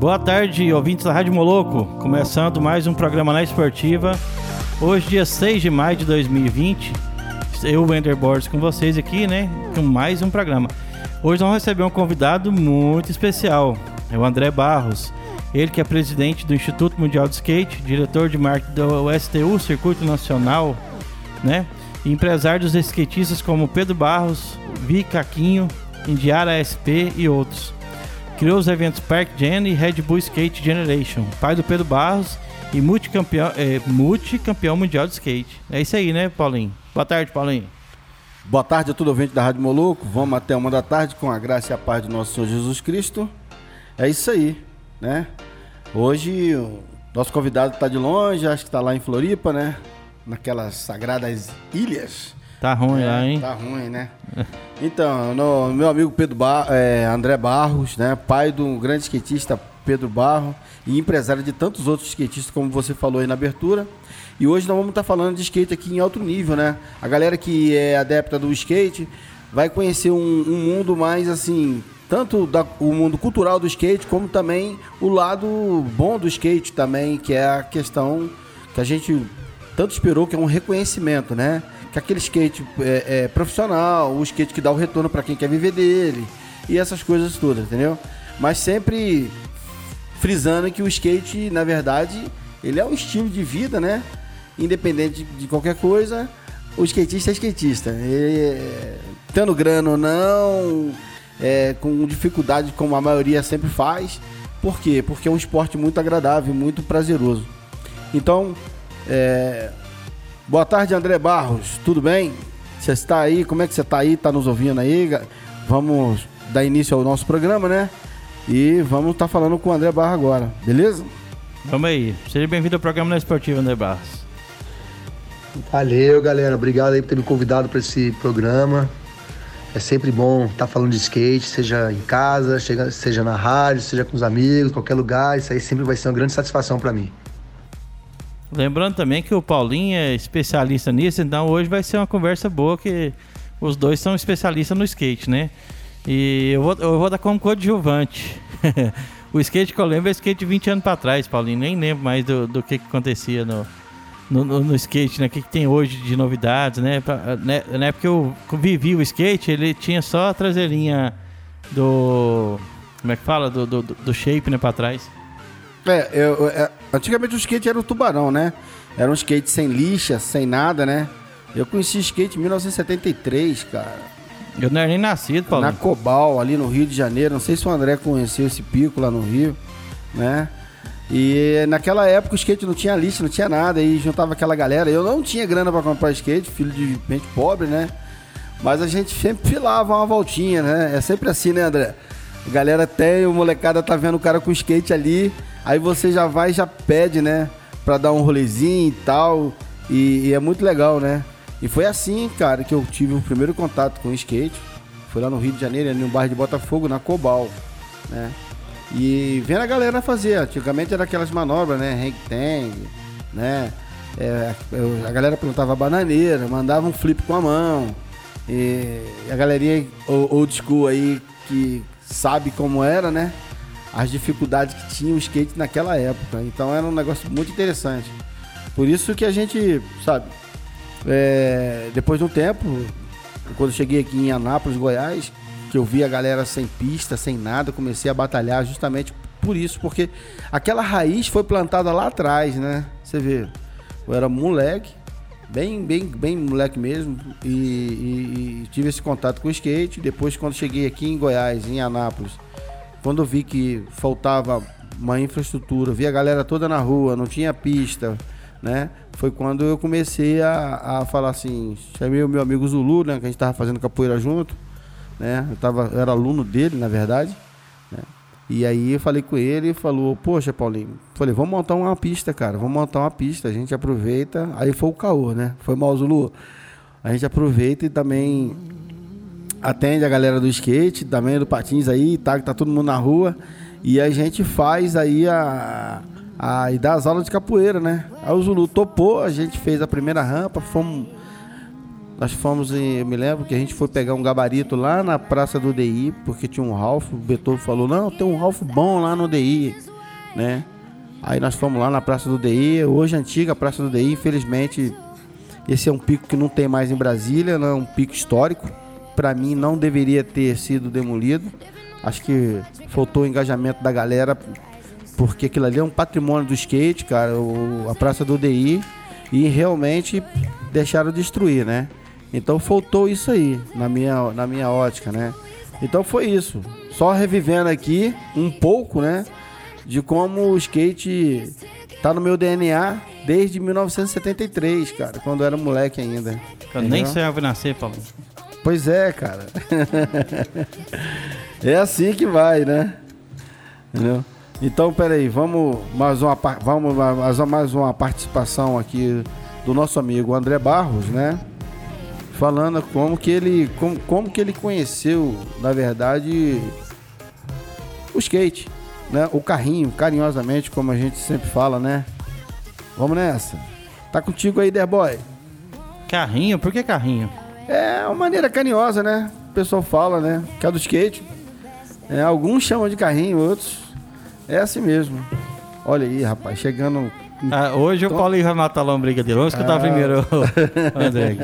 Boa tarde, ouvintes da Rádio Moloco. Começando mais um programa na Esportiva. Hoje, dia 6 de maio de 2020. Eu, Wender Borges, com vocês aqui, né? Com mais um programa. Hoje nós recebemos um convidado muito especial. É o André Barros. Ele que é presidente do Instituto Mundial de Skate, diretor de marketing do STU, Circuito Nacional, né? E empresário dos skatistas como Pedro Barros, Vi Caquinho, Indiara SP e outros. Criou os eventos Park Gen e Red Bull Skate Generation. Pai do Pedro Barros e multicampeão, é, multicampeão mundial de skate. É isso aí, né, Paulinho? Boa tarde, Paulinho. Boa tarde a todo ouvinte da Rádio Moluco. Vamos até uma da tarde com a graça e a paz do nosso Senhor Jesus Cristo. É isso aí, né? Hoje o nosso convidado está de longe, acho que está lá em Floripa, né? Naquelas sagradas ilhas. Tá ruim é, lá, hein? Tá ruim, né? então, no, meu amigo Pedro Bar, é, André Barros, né? Pai do grande skatista Pedro Barro e empresário de tantos outros skatistas, como você falou aí na abertura. E hoje nós vamos estar falando de skate aqui em alto nível, né? A galera que é adepta do skate vai conhecer um, um mundo mais assim, tanto da, o mundo cultural do skate, como também o lado bom do skate também, que é a questão que a gente tanto esperou, que é um reconhecimento, né? Que aquele skate é, é profissional, o skate que dá o retorno para quem quer viver dele e essas coisas todas, entendeu? Mas sempre frisando que o skate, na verdade, ele é um estilo de vida, né? Independente de qualquer coisa, o skatista é skatista. É, tendo grana ou não, é, com dificuldade como a maioria sempre faz. Por quê? Porque é um esporte muito agradável, muito prazeroso. Então, é, Boa tarde, André Barros. Tudo bem? Você está aí? Como é que você está aí? Está nos ouvindo aí? Vamos dar início ao nosso programa, né? E vamos estar tá falando com o André Barros agora, beleza? Vamos aí. Seja bem-vindo ao programa Esportivo, André Barros. Valeu, galera. Obrigado aí por ter me convidado para esse programa. É sempre bom estar tá falando de skate, seja em casa, seja na rádio, seja com os amigos, qualquer lugar. Isso aí sempre vai ser uma grande satisfação para mim. Lembrando também que o Paulinho é especialista nisso, então hoje vai ser uma conversa boa que os dois são especialistas no skate, né? E eu vou, eu vou dar como coadjuvante. o skate que eu lembro é skate de 20 anos para trás, Paulinho. Nem lembro mais do, do que, que acontecia no, no, no, no, skate, né? O que, que tem hoje de novidades, né? Pra, né? Na época eu vivi o skate, ele tinha só a traseirinha do. Como é que fala? Do, do, do shape, né? Pra trás. É, eu, é, antigamente o skate era o tubarão, né? Era um skate sem lixa, sem nada, né? Eu conheci skate em 1973, cara. Eu não era nem nascido, Paulo. Na Cobal, ali no Rio de Janeiro. Não sei se o André conheceu esse pico lá no Rio, né? E naquela época o skate não tinha lixa, não tinha nada. E juntava aquela galera. Eu não tinha grana para comprar skate, filho de gente pobre, né? Mas a gente sempre filava uma voltinha, né? É sempre assim, né, André? A galera tem, o molecada tá vendo o cara com skate ali. Aí você já vai já pede, né? Pra dar um rolezinho e tal. E, e, é muito legal, né? E foi assim, cara, que eu tive o primeiro contato com o skate. Foi lá no Rio de Janeiro, no bairro de Botafogo, na Cobal, né? E vendo a galera fazer. Antigamente era aquelas manobras, né? Hang tang, né? É, eu, a galera plantava bananeira, mandava um flip com a mão. E a galerinha old school aí que sabe como era, né? As dificuldades que tinha o skate naquela época. Então era um negócio muito interessante. Por isso que a gente, sabe, é, depois de um tempo, quando eu cheguei aqui em Anápolis, Goiás, que eu vi a galera sem pista, sem nada, comecei a batalhar justamente por isso, porque aquela raiz foi plantada lá atrás, né? Você vê, eu era moleque, bem, bem, bem moleque mesmo, e, e, e tive esse contato com o skate. Depois, quando cheguei aqui em Goiás, em Anápolis, quando eu vi que faltava uma infraestrutura, vi a galera toda na rua, não tinha pista, né? Foi quando eu comecei a, a falar assim, chamei o meu amigo Zulu, né? Que a gente tava fazendo capoeira junto, né? Eu, tava, eu era aluno dele, na verdade, né? E aí eu falei com ele e falou, poxa, Paulinho, falei, vamos montar uma pista, cara, vamos montar uma pista, a gente aproveita. Aí foi o caô, né? Foi mal, Zulu. A gente aproveita e também atende a galera do skate, também do patins aí, tá, tá todo mundo na rua. E a gente faz aí a, a e dá as aulas de capoeira, né? Aí o Zulu topou, a gente fez a primeira rampa, fomos nós fomos em, eu me lembro que a gente foi pegar um gabarito lá na praça do DI, porque tinha um Ralph, o Beethoven falou: "Não, tem um Ralph bom lá no DI". né? Aí nós fomos lá na Praça do DI, hoje antiga Praça do DI, infelizmente esse é um pico que não tem mais em Brasília, não é um pico histórico. Para mim não deveria ter sido demolido. Acho que faltou o engajamento da galera, porque aquilo ali é um patrimônio do skate, cara, o, a Praça do DI, e realmente deixaram destruir, né? Então faltou isso aí, na minha, na minha ótica, né? Então foi isso. Só revivendo aqui um pouco, né? De como o skate tá no meu DNA desde 1973, cara, quando eu era moleque ainda. Eu nem sonhava nascer, Paulo. Pois é, cara. é assim que vai, né? Entendeu? Então, peraí, vamos mais uma, vamos mais, uma participação aqui do nosso amigo André Barros, né? Falando como que ele, como, como que ele conheceu, na verdade, o skate, né? O carrinho, carinhosamente, como a gente sempre fala, né? Vamos nessa. Tá contigo aí, Derboy? Carrinho? Por que carrinho? É uma maneira carinhosa, né? O pessoal fala, né? Que é do skate. É, alguns chamam de carrinho, outros. É assim mesmo. Olha aí, rapaz, chegando. Ah, hoje o Paulinho vai matar a lombriga dele. Vamos escutar ah. primeiro André.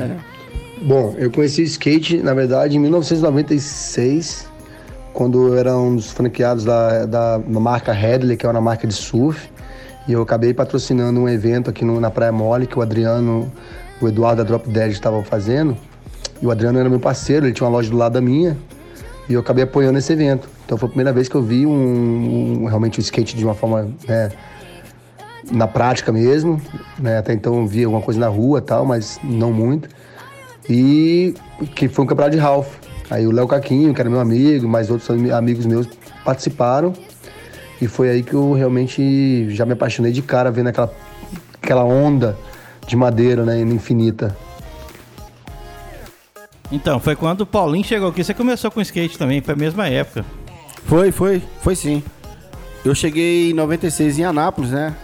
Bom, eu conheci o skate, na verdade, em 1996, quando eu era um dos franqueados da, da marca Headley, que é uma marca de surf. E eu acabei patrocinando um evento aqui no, na Praia Mole, que o Adriano, o Eduardo da Drop Dead estavam fazendo. E o Adriano era meu parceiro, ele tinha uma loja do lado da minha. E eu acabei apoiando esse evento. Então foi a primeira vez que eu vi um, um realmente o um skate de uma forma né, na prática mesmo. Né? Até então eu via alguma coisa na rua tal, mas não muito. E que foi um campeonato de Ralph. Aí o Léo Caquinho, que era meu amigo, mais outros amigos meus participaram. E foi aí que eu realmente já me apaixonei de cara vendo aquela, aquela onda de madeira né, infinita. Então, foi quando o Paulinho chegou aqui. Você começou com skate também, foi a mesma época. Foi, foi, foi sim. Eu cheguei em 96 em Anápolis, né?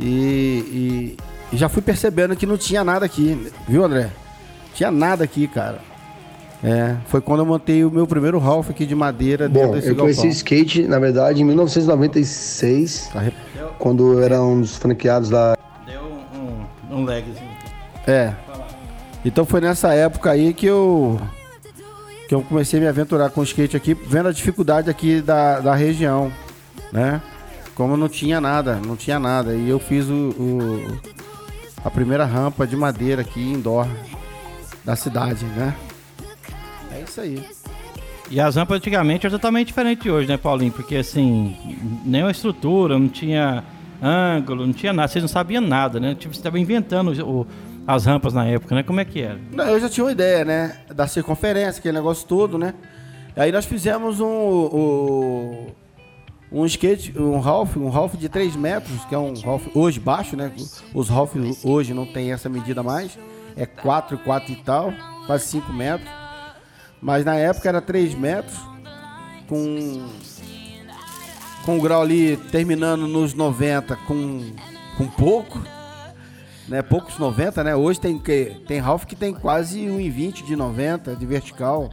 E, e, já fui percebendo que não tinha nada aqui, viu, André? Tinha nada aqui, cara. É, foi quando eu montei o meu primeiro Ralph aqui de madeira Bom, dentro desse eu conheci skate, na verdade, em 1996, tá quando eu era um dos franqueados da... Deu um, um, um lagzinho. É. Então foi nessa época aí que eu que eu comecei a me aventurar com skate aqui, vendo a dificuldade aqui da, da região, né? Como não tinha nada, não tinha nada. E eu fiz o, o a primeira rampa de madeira aqui indoor da cidade, né? É isso aí. E as rampas antigamente eram totalmente diferentes de hoje, né, Paulinho? Porque assim, nem a estrutura, não tinha ângulo, não tinha nada, vocês não sabiam nada, né? Tipo, você estava inventando o, as rampas na época, né? Como é que era? Não, eu já tinha uma ideia, né? Da circunferência, aquele negócio todo, né? Aí nós fizemos um, um, um skate, um Ralph, um Ralph de 3 metros, que é um Ralph hoje baixo, né? Os Ralph hoje não tem essa medida mais. É 4, 4 e tal, quase 5 metros. Mas na época era 3 metros, com, com o grau ali terminando nos 90 com, com pouco né? Poucos 90, né? Hoje tem que tem Ralph que tem quase 1,20 de 90 de vertical.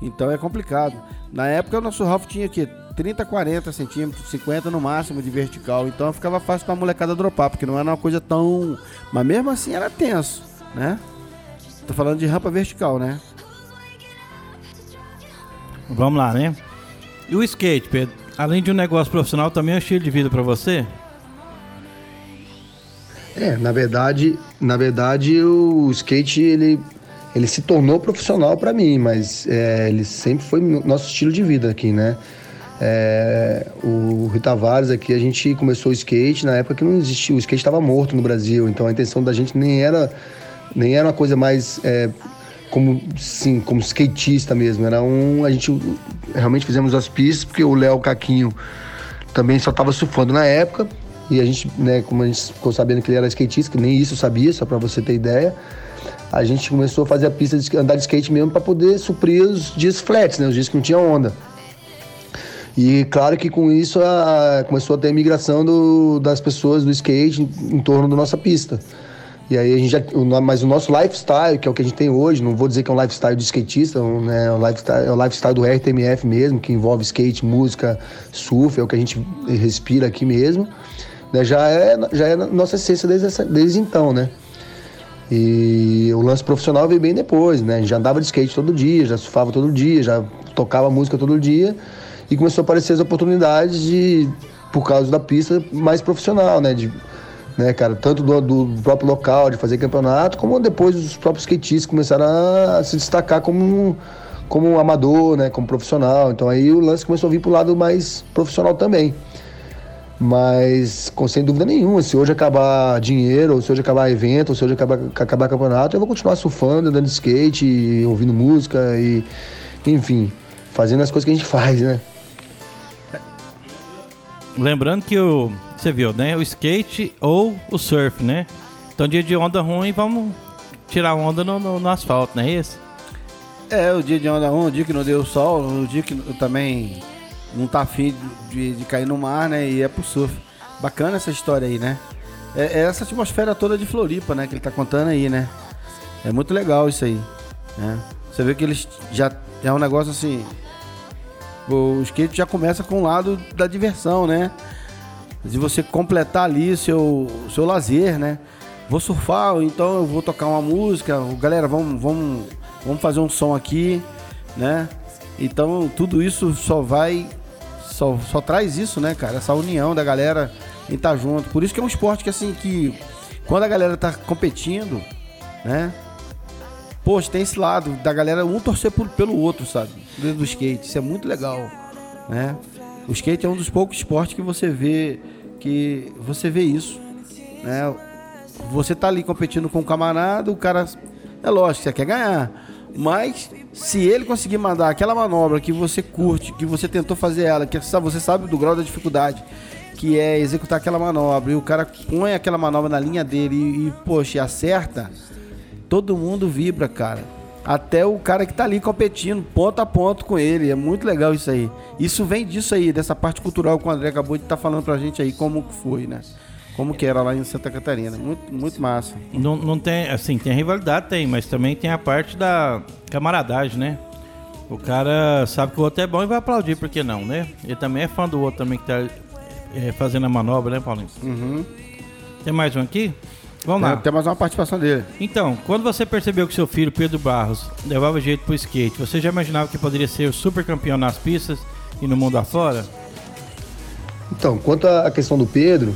Então é complicado. Na época o nosso Ralph tinha que 30, 40 centímetros, 50 no máximo de vertical. Então ficava fácil pra molecada dropar, porque não era uma coisa tão. Mas mesmo assim era tenso, né? Tô falando de rampa vertical, né? Vamos lá, né? E o skate, Pedro? Além de um negócio profissional, também é um estilo de vida para você? É, na verdade, na verdade o skate ele, ele se tornou profissional para mim, mas é, ele sempre foi nosso estilo de vida aqui, né? É, o Rui Tavares aqui, a gente começou o skate na época que não existia, o skate estava morto no Brasil, então a intenção da gente nem era, nem era uma coisa mais é, como, sim, como skatista mesmo, era um, a gente realmente fizemos as pistas porque o Léo Caquinho também só estava surfando na época, e a gente, né, como a gente ficou sabendo que ele era skatista, que nem isso sabia, só para você ter ideia, a gente começou a fazer a pista de andar de skate mesmo para poder suprir os dias flats, né, os dias que não tinha onda. E claro que com isso a, começou a ter a migração do, das pessoas do skate em, em torno da nossa pista. E aí a gente já, o- mas o nosso lifestyle, que é o que a gente tem hoje, não vou dizer que é um lifestyle de skatista, um, né, é um lifestyle, é o lifestyle do RTMF mesmo, que envolve skate, música, surf, é o que a gente respira aqui mesmo, né, já é já é nossa essência desde, essa- desde então, né? E o lance profissional veio bem depois, né? A gente já andava de skate todo dia, já surfava todo dia, já tocava música todo dia e começou a aparecer as oportunidades de, por causa da pista mais profissional, né? De, né, cara, tanto do, do próprio local de fazer campeonato, como depois os próprios skatistas começaram a se destacar como como amador, né, como profissional. Então aí o lance começou a vir pro lado mais profissional também. Mas, com, sem dúvida nenhuma, se hoje acabar dinheiro, ou se hoje acabar evento, ou se hoje acabar, acabar campeonato, eu vou continuar surfando, andando de skate, e ouvindo música e, enfim, fazendo as coisas que a gente faz, né? Lembrando que o. Você viu, né? O skate ou o surf, né? Então, dia de onda ruim, vamos tirar onda no, no, no asfalto, não é isso? É, o dia de onda um, o dia que não deu sol, o dia que também não tá afim de, de cair no mar, né? E é pro surf. Bacana essa história aí, né? É, é essa atmosfera toda de Floripa, né? Que ele tá contando aí, né? É muito legal isso aí, né? Você vê que eles já é um negócio assim. O skate já começa com o lado da diversão, né? De você completar ali seu, seu lazer, né? Vou surfar, então eu vou tocar uma música. Galera, vamos, vamos, vamos fazer um som aqui, né? Então tudo isso só vai. Só, só traz isso, né, cara? Essa união da galera em estar junto. Por isso que é um esporte que assim, que quando a galera tá competindo, né? Poxa, tem esse lado da galera um torcer por- pelo outro, sabe? Dentro do skate. Isso é muito legal, né? O skate é um dos poucos esportes que você vê que você vê isso, né? Você tá ali competindo com um camarada, o cara é lógico, você quer ganhar. Mas se ele conseguir mandar aquela manobra que você curte, que você tentou fazer ela, que você sabe do grau da dificuldade, que é executar aquela manobra, e o cara põe aquela manobra na linha dele e, e poxa, acerta, todo mundo vibra, cara. Até o cara que tá ali competindo, ponto a ponto com ele. É muito legal isso aí. Isso vem disso aí, dessa parte cultural que o André acabou de estar falando pra gente aí, como foi, né? Como que era lá em Santa Catarina. Muito, muito massa. Não, não tem, assim, tem rivalidade, tem, mas também tem a parte da camaradagem, né? O cara sabe que o outro é bom e vai aplaudir, por que não, né? Ele também é fã do outro também que tá é, fazendo a manobra, né, Paulinho? Tem mais um aqui? Vamos lá. Tem, tem mais uma participação dele. Então, quando você percebeu que seu filho, Pedro Barros, levava jeito pro skate, você já imaginava que poderia ser o super campeão nas pistas e no mundo afora? Então, quanto à questão do Pedro,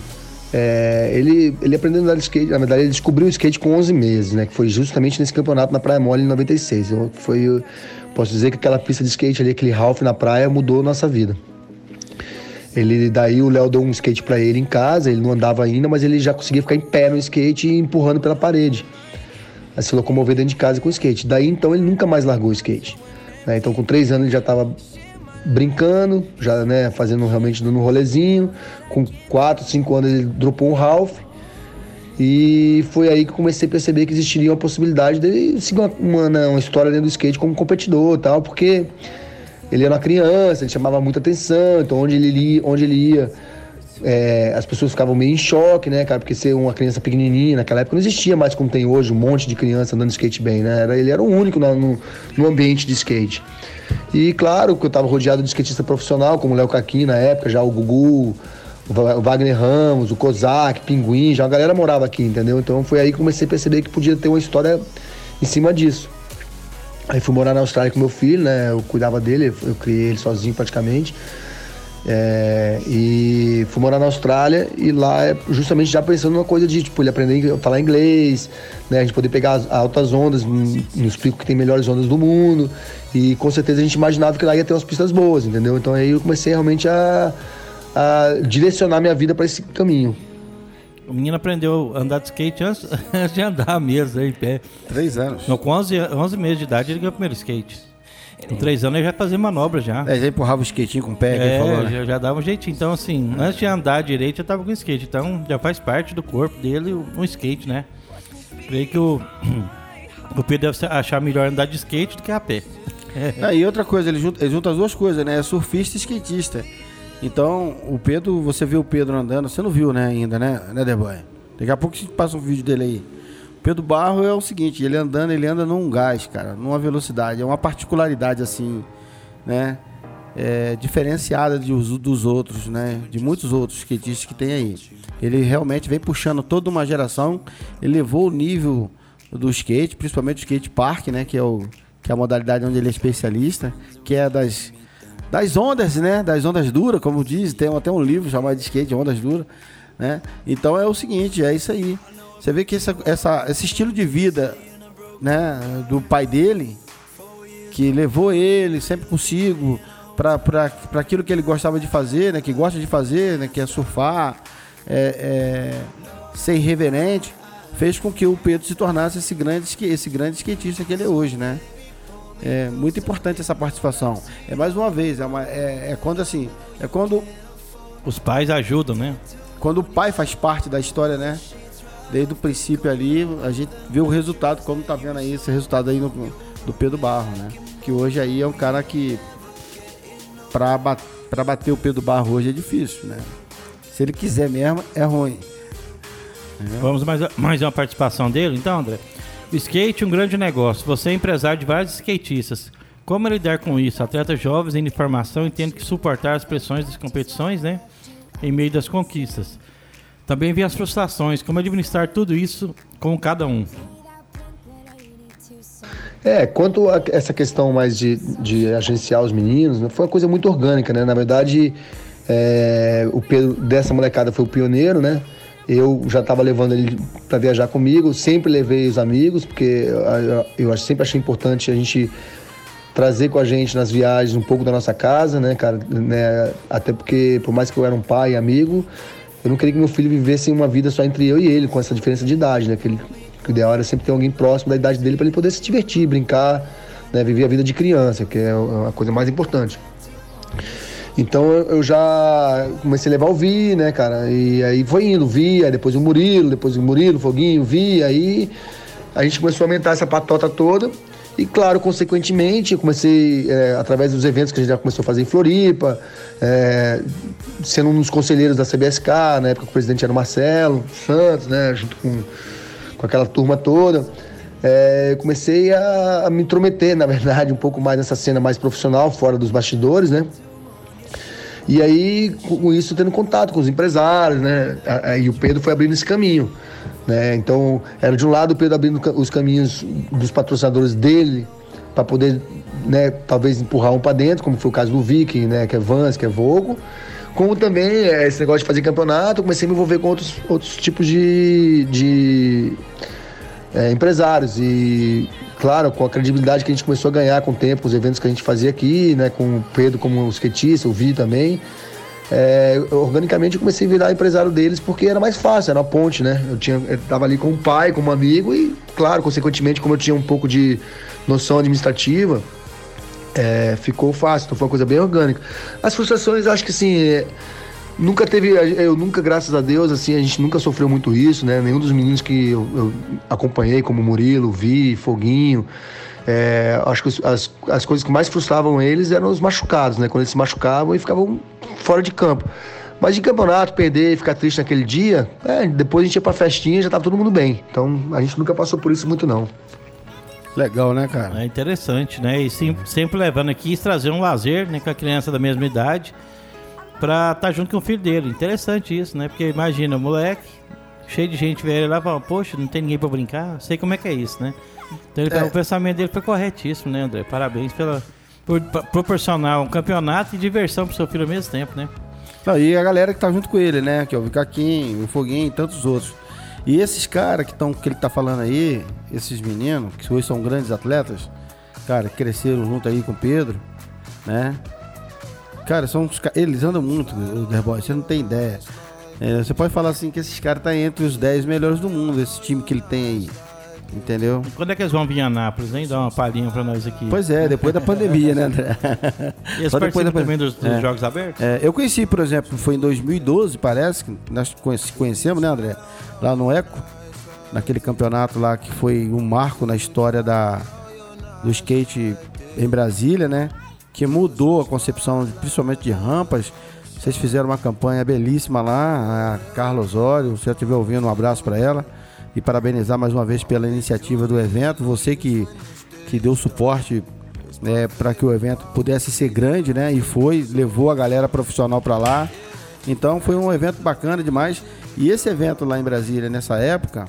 é, ele, ele aprendeu a andar de skate, na verdade ele descobriu o skate com 11 meses, né? Que foi justamente nesse campeonato na Praia Mole em 96. Eu, foi, eu posso dizer que aquela pista de skate ali, aquele Ralph na praia, mudou a nossa vida. Ele, daí o Léo deu um skate pra ele em casa, ele não andava ainda, mas ele já conseguia ficar em pé no skate e empurrando pela parede. A se locomover dentro de casa com o skate. Daí então ele nunca mais largou o skate. né? Então com três anos ele já estava brincando, já né, fazendo realmente dando um rolezinho. Com 4, 5 anos ele dropou um Ralph. E foi aí que comecei a perceber que existiria uma possibilidade dele seguir uma, uma, né, uma história dentro do skate como competidor tal, porque ele era uma criança, ele chamava muita atenção, então onde ele ia, onde ele ia é, as pessoas ficavam meio em choque, né, cara, porque ser uma criança pequenininha, naquela época não existia mais como tem hoje, um monte de criança andando de skate bem, né, era, ele era o único na- no, no ambiente de skate. E claro que eu tava rodeado de skatista profissional, como o Léo Caquim na época, já o Gugu, o Wagner Ramos, o Kozak, Pinguim, já a galera morava aqui, entendeu? Então foi aí que comecei a perceber que podia ter uma história em cima disso. Aí fui morar na Austrália com meu filho, né? Eu cuidava dele, eu criei ele sozinho praticamente. É, e fui morar na Austrália e lá é justamente já pensando numa coisa de tipo ele aprender a falar inglês, né, a gente poder pegar as altas ondas nos picos que tem melhores ondas do mundo e com certeza a gente imaginava que lá ia ter umas pistas boas, entendeu? Então aí eu comecei realmente a, a direcionar minha vida para esse caminho. O menino aprendeu a andar de skate antes, antes de andar mesmo, aí, em pé. Três anos. Não, com 11, 11 meses de idade ele ganhou o primeiro skate. Com 3 anos ele já fazia manobra já. É, já empurrava o skatinho com o pé, É, falou, né? já, já dava um jeitinho. Então, assim, antes de andar direito, já tava com skate. Então, já faz parte do corpo dele um skate, né? Creio que o, o Pedro deve achar melhor andar de skate do que a pé. Ah, e outra coisa, ele junta, ele junta as duas coisas, né? É surfista e skatista. Então, o Pedro, você viu o Pedro andando, você não viu, né, ainda, né, né, Boy? Daqui a pouco a gente passa um vídeo dele aí. Pedro Barro é o seguinte, ele andando, ele anda num gás, cara, numa velocidade, é uma particularidade assim, né? É, diferenciada de, dos outros, né? De muitos outros skatistas que tem aí. Ele realmente vem puxando toda uma geração, ele levou o nível do skate, principalmente o skate park, né? Que é, o, que é a modalidade onde ele é especialista, que é das, das ondas, né? Das ondas duras, como diz, tem até um livro chamado de skate, Ondas Duras, né? Então é o seguinte, é isso aí. Você vê que essa, essa, esse estilo de vida né, do pai dele, que levou ele sempre consigo para aquilo que ele gostava de fazer, né, que gosta de fazer, né, que é surfar, é, é, ser irreverente, fez com que o Pedro se tornasse esse grande, esse grande skatista que ele é hoje, né? É muito importante essa participação. É mais uma vez, é, uma, é, é quando assim, é quando os pais ajudam, né? Quando o pai faz parte da história, né? Desde o princípio ali, a gente vê o resultado, como tá vendo aí esse resultado aí no, do Pedro Barro, né? Que hoje aí é um cara que para bat, pra bater o Pedro Barro hoje é difícil, né? Se ele quiser mesmo, é ruim. Vamos mais, mais uma participação dele, então, André. Skate é um grande negócio. Você é empresário de vários skatistas. Como lidar com isso? Atletas jovens em formação e tendo que suportar as pressões das competições, né? Em meio das conquistas. Também vi as frustrações, como administrar tudo isso com cada um. É, quanto a essa questão mais de, de agenciar os meninos, né, foi uma coisa muito orgânica, né? Na verdade, é, o Pedro dessa molecada foi o pioneiro, né? Eu já estava levando ele para viajar comigo, sempre levei os amigos, porque eu, sempre achei importante a gente trazer com a gente nas viagens um pouco da nossa casa, né, cara? Né? Até porque, por mais que eu era um pai e amigo, eu não queria que meu filho vivesse uma vida só entre eu e ele, com essa diferença de idade, né? Que, ele, que o ideal era sempre ter alguém próximo da idade dele para ele poder se divertir, brincar, né? viver a vida de criança, que é a coisa mais importante. Então eu já comecei a levar o Vi, né, cara? E aí foi indo, Vi, aí depois o Murilo, depois o Murilo, Foguinho, Vi, aí a gente começou a aumentar essa patota toda. E claro, consequentemente, eu comecei, é, através dos eventos que a gente já começou a fazer em Floripa, é, sendo um dos conselheiros da CBSK, na época o presidente era o Marcelo Santos, né, junto com, com aquela turma toda. É, comecei a, a, me intrometer, na verdade, um pouco mais nessa cena mais profissional, fora dos bastidores, né? E aí, com isso, tendo contato com os empresários, né? E o Pedro foi abrindo esse caminho. Né? Então, era de um lado o Pedro abrindo os caminhos dos patrocinadores dele para poder, né, talvez empurrar um para dentro, como foi o caso do Viking, né, que é Vans, que é Vogo. Como também é, esse negócio de fazer campeonato, comecei a me envolver com outros, outros tipos de, de é, empresários. E, claro, com a credibilidade que a gente começou a ganhar com o tempo, os eventos que a gente fazia aqui, né, com o Pedro como skatista, o Vi também é, organicamente eu comecei a virar empresário deles porque era mais fácil, era uma ponte, né? Eu tinha, eu ali com o pai, como amigo e, claro, consequentemente, como eu tinha um pouco de noção administrativa, é, ficou fácil, então foi uma coisa bem orgânica. As frustrações, acho que assim, é, nunca teve, eu nunca, graças a Deus, assim, a gente nunca sofreu muito isso, né? Nenhum dos meninos que eu, eu acompanhei, como Murilo, Vi, Foguinho, é, acho que as, as coisas que mais frustravam eles eram os machucados, né? Quando eles se machucavam e ficavam fora de campo. Mas de campeonato, perder e ficar triste naquele dia, é, depois a gente ia pra festinha e já tava todo mundo bem. Então a gente nunca passou por isso muito, não. Legal, né, cara? É interessante, né? E sim, sempre levando aqui trazer um lazer né, com a criança da mesma idade pra estar tá junto com o filho dele. Interessante isso, né? Porque imagina, moleque, cheio de gente velha lá, fala, poxa, não tem ninguém pra brincar. Sei como é que é isso, né? Então ele, é. o pensamento dele foi corretíssimo, né, André? Parabéns pela, por proporcionar um campeonato e diversão pro seu filho ao mesmo tempo, né? Não, e a galera que tá junto com ele, né? Que é o Vicaquim, o Foguinho e tantos outros. E esses caras que, tão, que ele tá falando aí, esses meninos, que hoje são grandes atletas, cara, cresceram junto aí com o Pedro, né? Cara, são os, eles andam muito, o The Boys, você não tem ideia. É, você pode falar assim que esses caras tá entre os 10 melhores do mundo, esse time que ele tem aí. Entendeu? Quando é que eles vão vir em Anápolis, hein? Dar uma palhinha pra nós aqui. Pois é, depois da pandemia, né, André? Eles Só depois da também dos, dos é. Jogos Abertos? É, eu conheci, por exemplo, foi em 2012, parece, que nós conhecemos, né, André? Lá no Eco, naquele campeonato lá que foi um marco na história da, do skate em Brasília, né? Que mudou a concepção, principalmente de rampas. Vocês fizeram uma campanha belíssima lá, a Carla Osório, se eu estiver ouvindo, um abraço para ela e parabenizar mais uma vez pela iniciativa do evento. Você que, que deu suporte né, para que o evento pudesse ser grande, né? E foi, levou a galera profissional para lá. Então foi um evento bacana demais. E esse evento lá em Brasília, nessa época,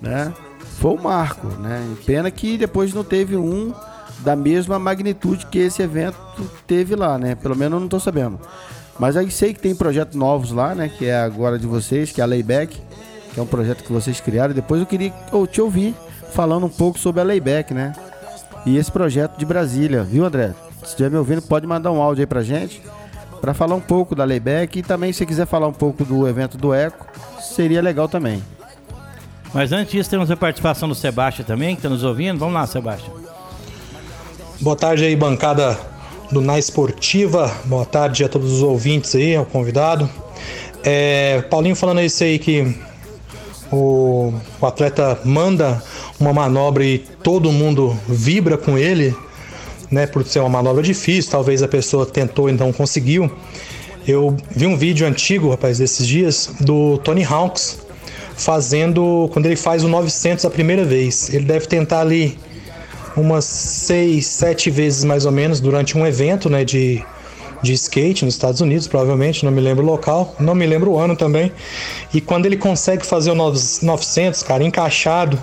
né? Foi um marco, né? Pena que depois não teve um da mesma magnitude que esse evento teve lá, né? Pelo menos eu não estou sabendo. Mas aí sei que tem projetos novos lá, né? Que é agora de vocês, que é a Layback, que é um projeto que vocês criaram. Depois eu queria te ouvir falando um pouco sobre a Layback, né? E esse projeto de Brasília, viu, André? Se estiver me ouvindo, pode mandar um áudio aí pra gente para falar um pouco da Layback e também se quiser falar um pouco do evento do Eco, seria legal também. Mas antes disso, temos a participação do Sebastião também, que está nos ouvindo. Vamos lá, Sebastião. Boa tarde aí, bancada do Na Esportiva. Boa tarde a todos os ouvintes aí, ao convidado. É, Paulinho falando isso aí que o, o, atleta manda uma manobra e todo mundo vibra com ele, né? Por ser uma manobra difícil, talvez a pessoa tentou e não conseguiu. Eu vi um vídeo antigo, rapaz, desses dias, do Tony Hawks fazendo quando ele faz o 900 a primeira vez. Ele deve tentar ali umas seis, sete vezes mais ou menos durante um evento, né, de de skate nos Estados Unidos, provavelmente, não me lembro o local, não me lembro o ano também. E quando ele consegue fazer o 900, cara, encaixado,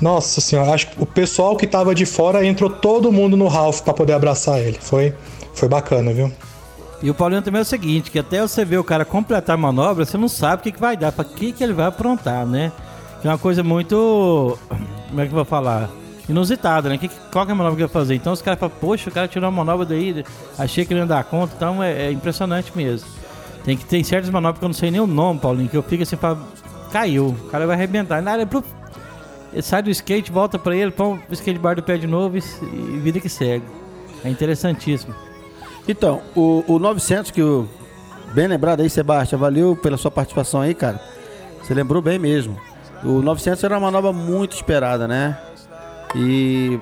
nossa senhora, acho que o pessoal que tava de fora entrou todo mundo no Ralph para poder abraçar ele. Foi, foi bacana, viu? E o Paulinho também é o seguinte, que até você ver o cara completar a manobra, você não sabe o que, que vai dar, para que, que ele vai aprontar, né? Que é uma coisa muito. Como é que eu vou falar? Inusitada, né? Que, qual que é a manobra que ele vai fazer? Então os caras falam, poxa, o cara tirou uma manobra daí, achei que ele ia dar conta, então é, é, impressionante mesmo. Tem que ter certas manobras que eu não sei nem o nome, Paulinho, que eu fico assim, falo, caiu, o cara vai arrebentar. Na área, ele sai do skate, volta pra ele, põe o skateboard do pé de novo e, e vida que segue. É interessantíssimo. Então, o, o 900 que o. Bem lembrado aí, Sebastião. Valeu pela sua participação aí, cara. Você lembrou bem mesmo. O 900 era uma manobra muito esperada, né? E.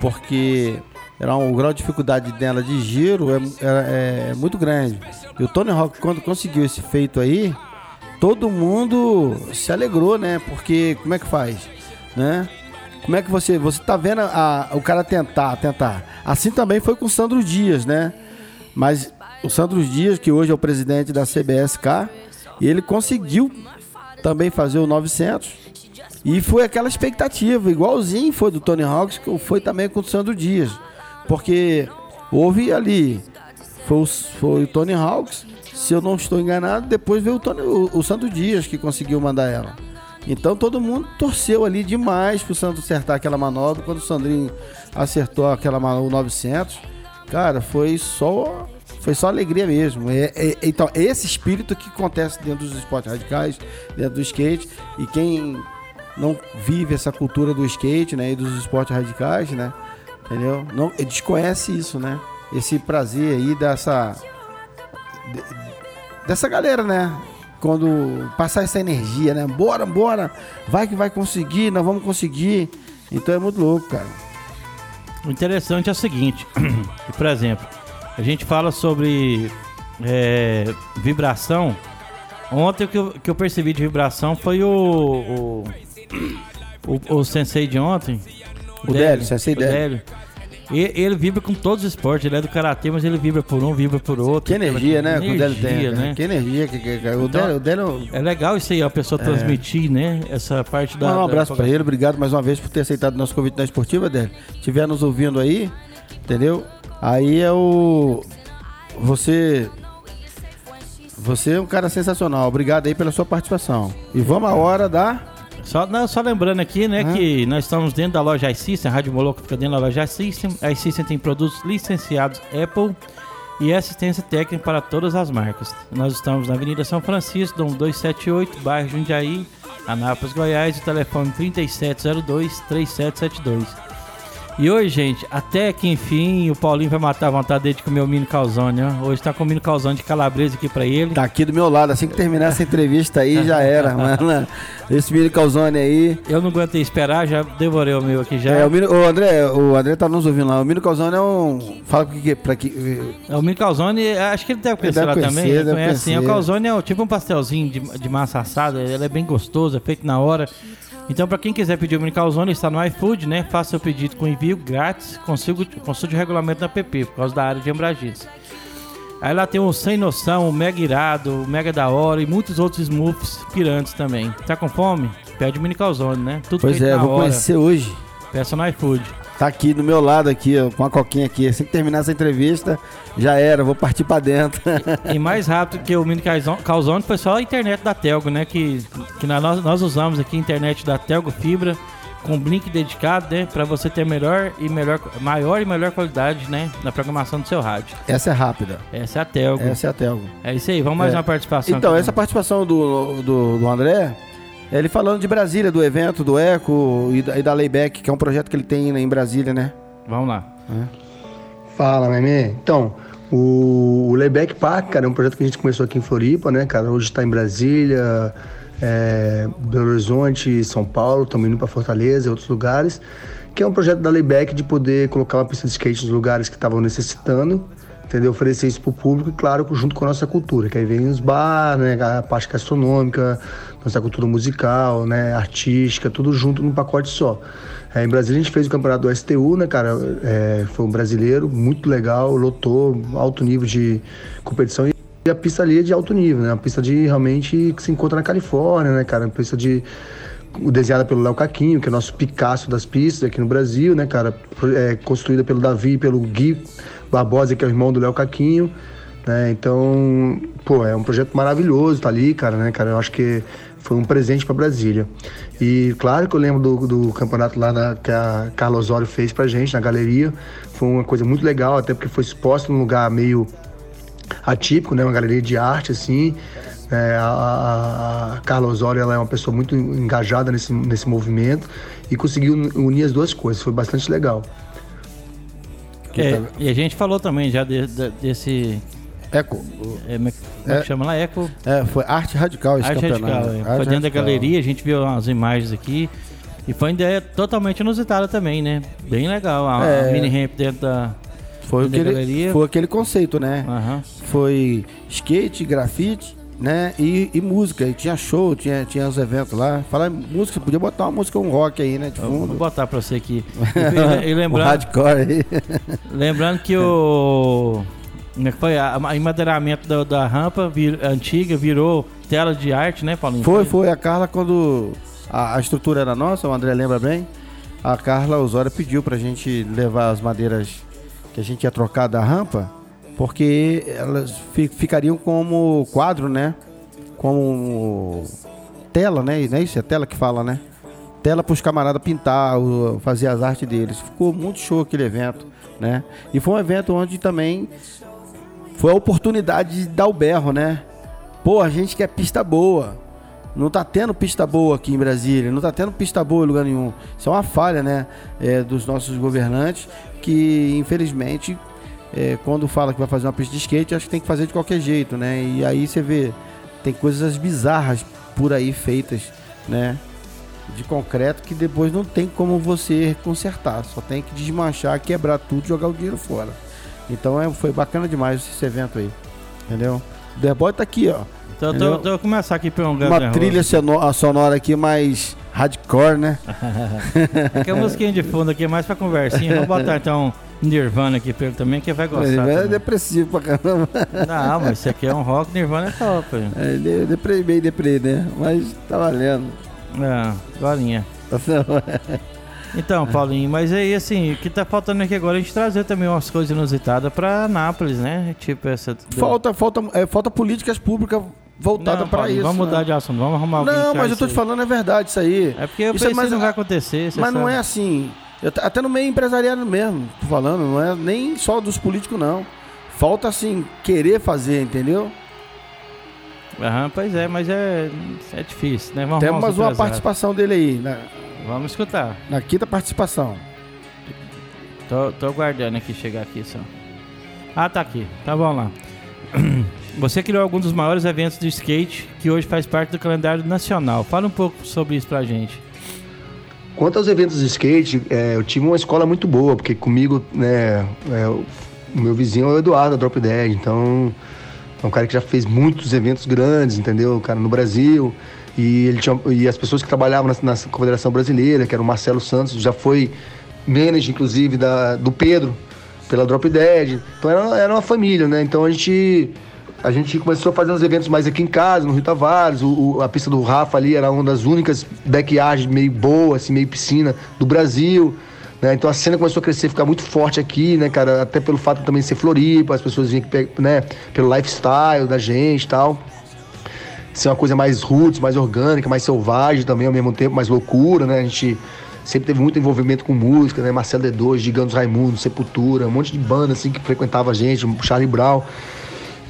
Porque era um, o grau de dificuldade dela de giro é, é, é, muito grande. E o Tony Hawk, quando conseguiu esse feito aí, todo mundo se alegrou, né? Porque como é que faz? Né? Como é que você. Você tá vendo a, o cara tentar, tentar. Assim também foi com o Sandro Dias, né? Mas o Sandro Dias, que hoje é o presidente da CBSK, ele conseguiu também fazer o 900. E foi aquela expectativa, igualzinho foi do Tony Hawks, que foi também com o Sandro Dias. Porque houve ali, foi foi o Tony Hawks, se eu não estou enganado, depois veio o, Tony, o, o Sandro Dias que conseguiu mandar ela. Então todo mundo torceu ali demais pro Santos acertar aquela manobra. Quando o Sandrinho acertou aquela manobra, o 900, Cara, foi só foi só alegria mesmo. É, é, então, esse espírito que acontece dentro dos esportes radicais, dentro do skate, e quem não vive essa cultura do skate, né, e dos esportes radicais, né, entendeu? Não desconhece isso, né? Esse prazer aí dessa dessa galera, né? Quando passar essa energia, né? Bora, bora, vai que vai conseguir, nós vamos conseguir. Então é muito louco, cara. O interessante é o seguinte, por exemplo, a gente fala sobre é, vibração. Ontem o que eu, que eu percebi de vibração foi o, o, o, o sensei de ontem. O, Délio, sensei Délio. E, ele vibra com todos os esportes, ele é do karatê, mas ele vibra por um, vibra por outro. Que energia, né? Energia, o tem, né? Que energia que, que, que o, então, Délio, É legal isso aí, a pessoa é. transmitir, né? Essa parte da. Um abraço para ele, obrigado mais uma vez por ter aceitado o nosso convite na esportiva, Délio. Estiver nos ouvindo aí, entendeu? Aí é o. Você. Você é um cara sensacional. Obrigado aí pela sua participação. E vamos à hora da. Só, não, só lembrando aqui, né, uhum. que nós estamos dentro da loja iSystem, a Rádio Moloco fica dentro da loja iSystem. A iSystem tem produtos licenciados Apple e assistência técnica para todas as marcas. Nós estamos na Avenida São Francisco, Dom 278, bairro Jundiaí, Anápolis, Goiás, o telefone 3702-3772. E hoje, gente, até que enfim o Paulinho vai matar a vontade dele de comer o mini calzone, ó. Hoje tá com o mini calzone de calabresa aqui pra ele. Tá aqui do meu lado, assim que terminar essa entrevista aí já era, mano. Esse mini calzone aí. Eu não aguentei esperar, já devorei o meu aqui já. É, o, mini, o André, o André tá nos ouvindo lá. O mini calzone é um. Fala pra que. Pra que... É, o mini calzone, acho que ele deve conhecer ele deve lá conhecer, também. Deve conhece, sim. O calzone é tipo um pastelzinho de, de massa assada, ele é bem gostoso, é feito na hora Então, para quem quiser pedir o mini calzone, está no iFood, né? Faça seu pedido com envio grátis, consigo, consulte o regulamento da PP, por causa da área de Embragiz. Aí lá tem o Sem Noção, o Mega Irado, o Mega da Hora e muitos outros smooths pirantes também. Tá com fome? Pede o mini calzone, né? Tudo pois é, vou hora. conhecer hoje. Peça no iFood. Tá aqui do meu lado aqui, ó, com a coquinha aqui. Assim que terminar essa entrevista, já era, vou partir para dentro. e, mais rápido que o mini calzone foi só a internet da Telgo, né? Que, que nós, nós usamos aqui a internet da Telgo Fibra com link dedicado, né, para você ter melhor e melhor, maior e melhor qualidade, né, na programação do seu rádio. Essa é rápida. Essa é a Telgo. Essa é a Telgo. É isso aí. Vamos mais é. uma participação. Então, essa participação do, do, do André, ele falando de Brasília, do evento, do Eco e da, e da Layback, que é um projeto que ele tem em Brasília, né? Vamos lá. É. Fala, Meme. Então, o, o Layback Park, cara, é um projeto que a gente começou aqui em Floripa, né, cara? Hoje está em Brasília, é, Belo Horizonte, São Paulo, estamos indo para Fortaleza e outros lugares. Que é um projeto da Layback de poder colocar uma pista de skate nos lugares que estavam necessitando entendeu? Oferecer isso para o público e, claro, junto com a nossa cultura, que aí vem os bar, né, a parte gastronômica, nossa cultura musical, né, artística, tudo junto num pacote só. É, em Brasília a gente fez o campeonato do STU, né, cara? É, foi um brasileiro, muito legal, lotou, alto nível de competição e a pista ali é de alto nível, né? Uma pista de realmente que se encontra na Califórnia, né, cara? Uma pista de desenhada pelo Léo Caquinho, que é nosso Picasso das pistas aqui no Brasil, né, cara? É, construída pelo Davi e pelo Gui Barbosa, que é o irmão do Léo Caquinho. Né? Então, pô, é um projeto maravilhoso, tá ali, cara, né, cara? Eu acho que foi um presente para Brasília. E claro que eu lembro do, do campeonato lá na, que a Carla Osório fez pra gente na galeria. Foi uma coisa muito legal, até porque foi exposto num lugar meio atípico, né? Uma galeria de arte, assim. É, a, a, Carla Osório ela é uma pessoa muito engajada nesse, nesse movimento e conseguiu unir as duas coisas. Foi bastante legal. É, tá... E a gente falou também já de, de, desse. Eco. É, como é, é, que chama lá? Eco? É, foi Arte Radical esse Arte campeonato. Radical, é. Arte foi dentro radical. da galeria, a gente viu umas imagens aqui. E foi uma ideia totalmente inusitada também, né? Bem legal. A, é... mini ramp dentro da. Foi, aquele, foi aquele conceito, né? Uhum. Foi skate, grafite né? E, e, música, e tinha show, tinha, tinha os eventos lá. Falar música, podia botar uma música, um rock aí, né? De fundo. Vou botar pra você aqui. E, e lembrando, hardcore aí. Lembrando que o. É que foi? A, a da, da rampa vir, antiga virou tela de arte, né, Paulinho? Foi, foi. A Carla, quando a, a estrutura era nossa, o André lembra bem, a Carla Osório pediu pra gente levar as madeiras que a gente ia trocar da rampa porque elas ficariam como quadro, né? Como tela, né? Não é isso? É tela que fala, né? Tela para os camaradas pintar, fazer as artes deles. Ficou muito show aquele evento, né? E foi um evento onde também foi a oportunidade de dar o berro, né? Pô, a gente quer pista boa. Não tá tendo pista boa aqui em Brasília, não tá tendo pista boa em lugar nenhum. Isso é uma falha, né? É, dos nossos governantes que, infelizmente, é, quando fala que vai fazer uma pista de skate, acho que tem que fazer de qualquer jeito, né? E aí você vê, tem coisas bizarras por aí feitas, né? De concreto que depois não tem como você consertar, só tem que desmanchar, quebrar tudo e jogar o dinheiro fora. Então é, foi bacana demais esse evento aí, entendeu? O The Boy tá aqui, ó. Então, tô, tô, começar aqui pelo Uma trilha sonora, sonora aqui mais hardcore, né? aqui é a musiquinha de fundo aqui, mais pra conversinha. Vamos botar então Nirvana aqui pelo também, que vai gostar. Nirvana é depressivo pra caramba. Não, mas esse aqui é um rock, Nirvana é top. É, ele é meio né? Mas tá valendo. É, galinha. Então, Paulinho, mas aí assim, o que tá faltando aqui agora é a gente trazer também umas coisas inusitadas pra Nápoles, né? Tipo essa. Falta, falta, é, falta políticas públicas voltadas para isso. Vamos mudar né? de assunto, vamos arrumar. Não, mas eu tô te falando, é verdade isso aí. É porque eu isso pensei, não vai acontecer. Mas sabe. não é assim. Eu, até no meio empresariado mesmo, tô falando, não é nem só dos políticos, não. Falta, assim, querer fazer, entendeu? Aham, pois é, mas é, é difícil, né? Vamos Temos uma participação dele aí. Na, Vamos escutar. Na quinta participação. Tô, tô aguardando aqui chegar aqui só. Ah, tá aqui. Tá bom lá. Você criou alguns dos maiores eventos de skate que hoje faz parte do calendário nacional. Fala um pouco sobre isso pra gente. Quanto aos eventos de skate, é, eu tive uma escola muito boa, porque comigo, né, é, o meu vizinho é o Eduardo, da Drop Dead, então é um cara que já fez muitos eventos grandes, entendeu? O cara no Brasil. E, ele tinha, e as pessoas que trabalhavam na, na Confederação Brasileira, que era o Marcelo Santos, já foi manager, inclusive, da, do Pedro, pela Drop Dead. Então era, era uma família, né? Então a gente, a gente começou a fazer uns eventos mais aqui em casa, no Rio Tavares. O, o, a pista do Rafa ali era uma das únicas backyards meio boa, assim, meio piscina do Brasil. Né? Então a cena começou a crescer, ficar muito forte aqui, né, cara? Até pelo fato de também ser Floripa, as pessoas vinham né, pelo lifestyle da gente e tal. Ser uma coisa mais roots, mais orgânica, mais selvagem também ao mesmo tempo, mais loucura, né? A gente sempre teve muito envolvimento com música, né? Marcelo D2, Gigantes Raimundo, Sepultura, um monte de banda assim que frequentava a gente, Charlie Brown.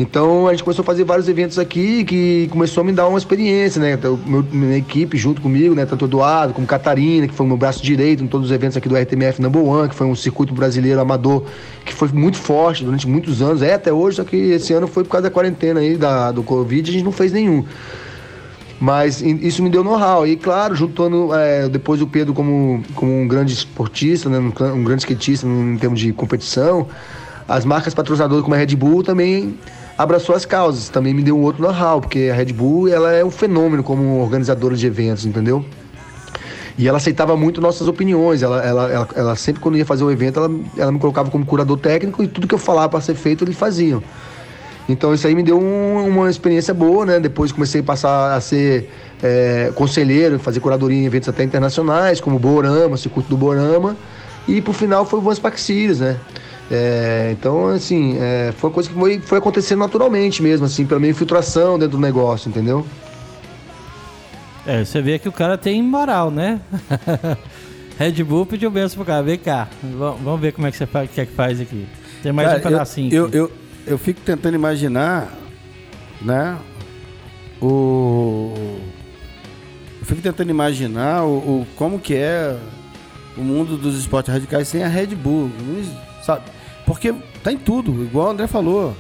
Então a gente começou a fazer vários eventos aqui que começou a me dar uma experiência, né? Então, meu, minha equipe junto comigo, né? Tanto Eduardo como Catarina, que foi meu braço direito em todos os eventos aqui do RTMF Number One, que foi um circuito brasileiro amador que foi muito forte durante muitos anos, é até hoje, só que esse ano foi por causa da quarentena aí, da, do Covid, a gente não fez nenhum. Mas isso me deu know-how. E claro, juntando é, depois o Pedro como, como um grande esportista, né, um grande skatista em termos de competição, as marcas patrocinadoras como a Red Bull também abraçou as causas. Também me deu um outro know-how, porque a Red Bull ela é um fenômeno como organizadora de eventos, entendeu? E ela aceitava muito nossas opiniões. Ela, ela, ela, ela sempre, quando ia fazer o evento, ela, ela me colocava como curador técnico e tudo que eu falava para ser feito, eles faziam. Então isso aí me deu um, uma experiência boa, né? Depois comecei a passar a ser é, conselheiro, fazer curadoria em eventos até internacionais, como Borama, Circuito do Borama. E por final foi o Vans Paxires, né? É, então, assim, é, foi uma coisa que foi, foi acontecendo naturalmente mesmo, assim, pela minha infiltração dentro do negócio, entendeu? É, você vê que o cara tem moral, né? Red Bull pediu benção pro cara, vem cá, vamos ver como é que você faz, que é que faz aqui. Tem mais cara, um pedacinho. Eu, eu, eu, eu, fico tentando imaginar, né? O. Eu fico tentando imaginar o, o como que é o mundo dos esportes radicais sem a Red Bull, sabe? Porque tá em tudo, igual o André falou.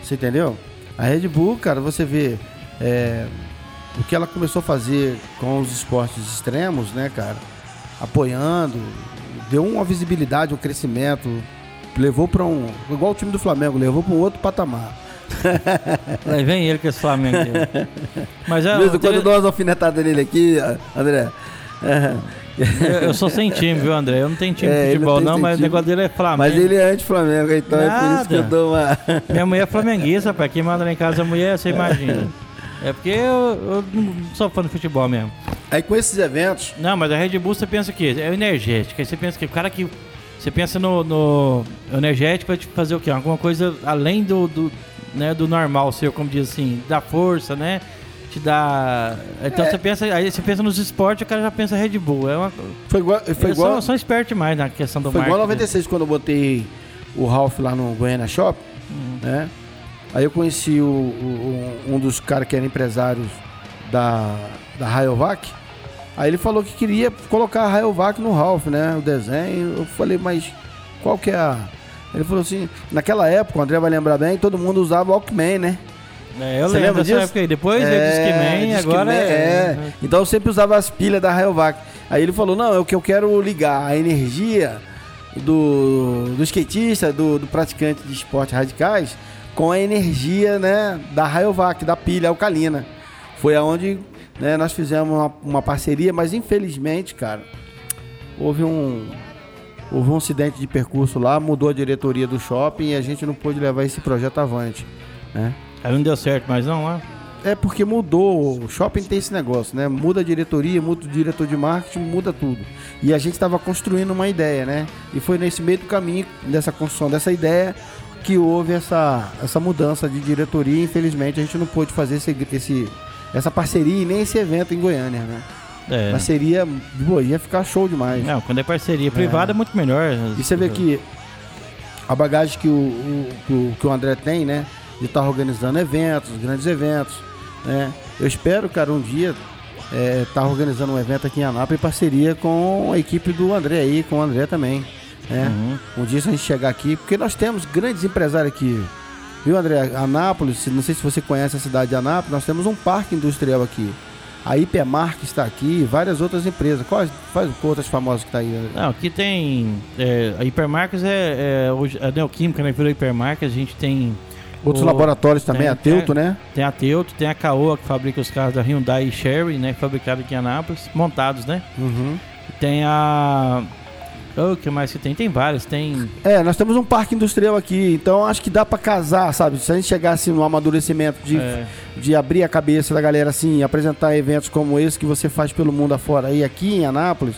Você entendeu? A Red Bull, cara, você vê é, o que ela começou a fazer com os esportes extremos, né, cara? Apoiando, deu uma visibilidade, um crescimento, levou para um. Igual o time do Flamengo, levou para um outro patamar. Aí vem ele com esse Flamengo. Mas é. Mesmo quando eu dou umas alfinetadas nele aqui, André. É, eu sou sem time, viu, André? Eu não tenho time é, de futebol, não, não mas time. o negócio dele é Flamengo. Mas ele é anti-Flamengo, então Nada. é por isso que eu dou uma. Minha mulher é flamenguista, rapaz. Quem manda lá em casa a mulher, você imagina. É porque eu, eu, não sou fã de futebol mesmo. Aí com esses eventos. Não, mas a Red Bull você pensa o quê? É energética. Aí você pensa que o cara que. Você pensa no, no energético vai te fazer o quê? Alguma coisa além do, do, né, do normal seu, como diz assim, da força, né? Te dá. Então é. você pensa, aí você pensa nos esportes, o cara já pensa Red Bull. É uma... Foi igual, foi igual. São, são espertos mais na questão do Foi igual 96 quando eu botei o Ralph lá no Goiânia Shop, uhum. né? Aí eu conheci o, o, um dos caras que era empresários da, da Rayovac. Aí ele falou que queria colocar a Rayovac no Ralph, né? O desenho. Eu falei, mas qual que é a. Ele falou assim, naquela época, o André vai lembrar bem, todo mundo usava Walkman, né? É, eu Você lembro dessa época aí. Depois é, veio Discman, agora é... é... Então eu sempre usava as pilhas da Rayovac. Aí ele falou, não, é o que eu quero ligar a energia do, do skatista, do, do praticante de esportes radicais, com a energia né, da Rayovac, da pilha alcalina. Foi aonde né, nós fizemos uma, uma parceria, mas infelizmente, cara, houve um, houve um acidente de percurso lá, mudou a diretoria do shopping e a gente não pôde levar esse projeto avante. Né? Aí não deu certo mais não lá? É porque mudou. O shopping tem esse negócio, né? Muda a diretoria, muda o diretor de marketing, muda tudo. E a gente estava construindo uma ideia, né? E foi nesse meio do caminho dessa construção dessa ideia que houve essa, essa mudança de diretoria. Infelizmente a gente não pôde fazer esse, esse essa parceria e nem esse evento em Goiânia, né? É. Mas seria, pô, ia ficar show demais. Não, quando é parceria privada é, é muito melhor. E você vê que a bagagem que o, o, que o André tem, né? De estar organizando eventos, grandes eventos, né? Eu espero, cara, um dia estar é, tá organizando um evento aqui em Anápolis em parceria com a equipe do André aí, com o André também, né? Uhum. Um dia se a gente chegar aqui, porque nós temos grandes empresários aqui, viu, André? Anápolis, não sei se você conhece a cidade de Anápolis, nós temos um parque industrial aqui. A Hipermark está aqui, várias outras empresas. Quais, quais outras famosas que está aí? Não, aqui tem. É, a Hipermarques é, é, a Neoquímica, né? Virou Hipermarques. A gente tem Outros O- laboratórios também, a Teuto, né? Tem a Teuto, tem a Caoa, que fabrica os carros da Hyundai e Chery, né? Fabricados aqui em Anápolis, montados, né? Uhum. Tem a... O que mais que tem? Tem várias, tem... É, nós temos um parque industrial aqui, então acho que dá pra casar, sabe? Se a gente chegasse no amadurecimento de, é, de abrir a cabeça da galera assim, apresentar eventos como esse que você faz pelo mundo afora e aqui em Anápolis,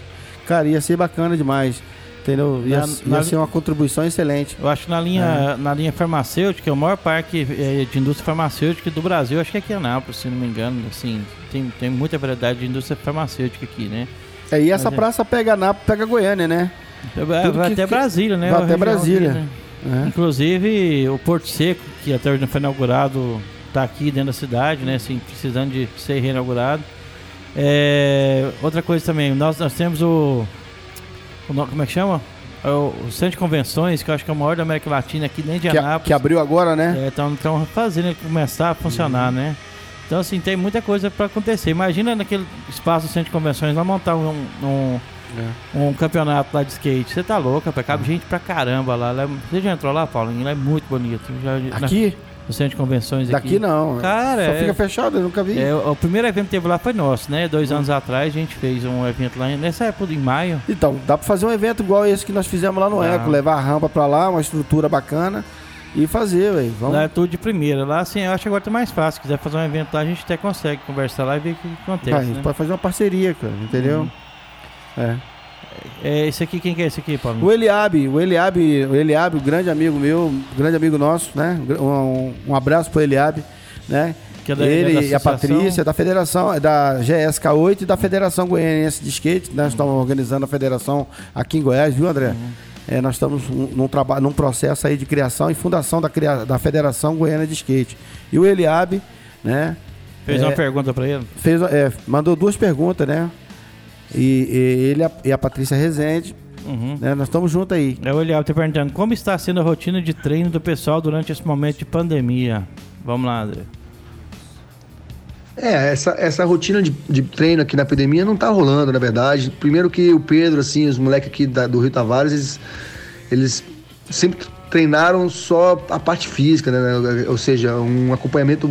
cara, ia ser bacana demais. Entendeu? Ia, Na- ia na- ser uma contribuição excelente. eu acho que na linha, na linha farmacêutica, o maior parque é, de indústria farmacêutica do Brasil, acho que é aqui em Anápolis, se não me engano, assim, tem, tem muita variedade de indústria farmacêutica aqui, né? É, e essa Mas é. praça pega Anápolis, pega Goiânia, né? Vai, Tudo vai até que- Brasília, né? vai até Brasília. aqui, né? É. Inclusive, o Porto Seco, que até hoje não foi inaugurado, tá aqui dentro da cidade, né? Assim, precisando de ser reinaugurado. É, outra coisa também, nós, nós temos o, Como é que chama? É O, Centro de Convenções, que eu acho que é o maior da América Latina, aqui dentro de Que, Anápolis. que abriu agora, né? Estão fazendo ele começar a funcionar, né? Então, assim, tem muita coisa para acontecer. Imagina naquele espaço do Centro de Convenções, lá montar um, um, um campeonato lá de skate. Você tá louco, rapaz. Cabe gente pra caramba lá. É- Você já entrou lá, Paulinho? Lá é muito bonito. Já, na- Aqui? No Centro de Convenções Daqui aqui. não. Cara, Só é- fica fechado, eu nunca vi. É, o primeiro evento que teve lá foi nosso, né? Dois anos atrás a gente fez um evento lá, nessa época, em maio. Então, dá pra fazer um evento igual esse que nós fizemos lá no Dá. Eco, levar a rampa pra lá, uma estrutura bacana e fazer, velho. Vamos. Lá é tudo de primeira. Lá, assim, eu acho que agora tá mais fácil. Se quiser fazer um evento lá, a gente até consegue conversar lá e ver o que acontece, Vai, a gente né? pode fazer uma parceria, cara, entendeu? Uhum. É. É, esse aqui, quem que é esse aqui, Paulinho? O Eliabe, o Eliabe, o Eliabe, grande amigo meu, grande amigo nosso, né? Um, um abraço pro Eliabe, né? Que é da- Ele da e a? Patrícia, da Federação, da GSK8 e da Federação Goianiense de Skate. Nós estamos organizando a federação aqui em Goiás, viu, André? Uhum. É, nós estamos num, num trabalho, num processo aí de criação e fundação da, da Federação Goiana de Skate. E o Eliabe, né? Fez é, uma pergunta pra ele? fez, é, mandou duas perguntas, né? E, e ele e a- e a Patrícia Rezende, Uhum. né? Nós estamos juntos aí. É o Eliel tá perguntando como está sendo a rotina de treino do pessoal durante esse momento de pandemia. Vamos lá, André. É, essa, essa rotina de, de treino aqui na epidemia não tá rolando, na verdade. Primeiro que o Pedro, assim, os moleques aqui da- do Rio Tavares, eles, eles sempre treinaram só a parte física, né? Ou seja, um acompanhamento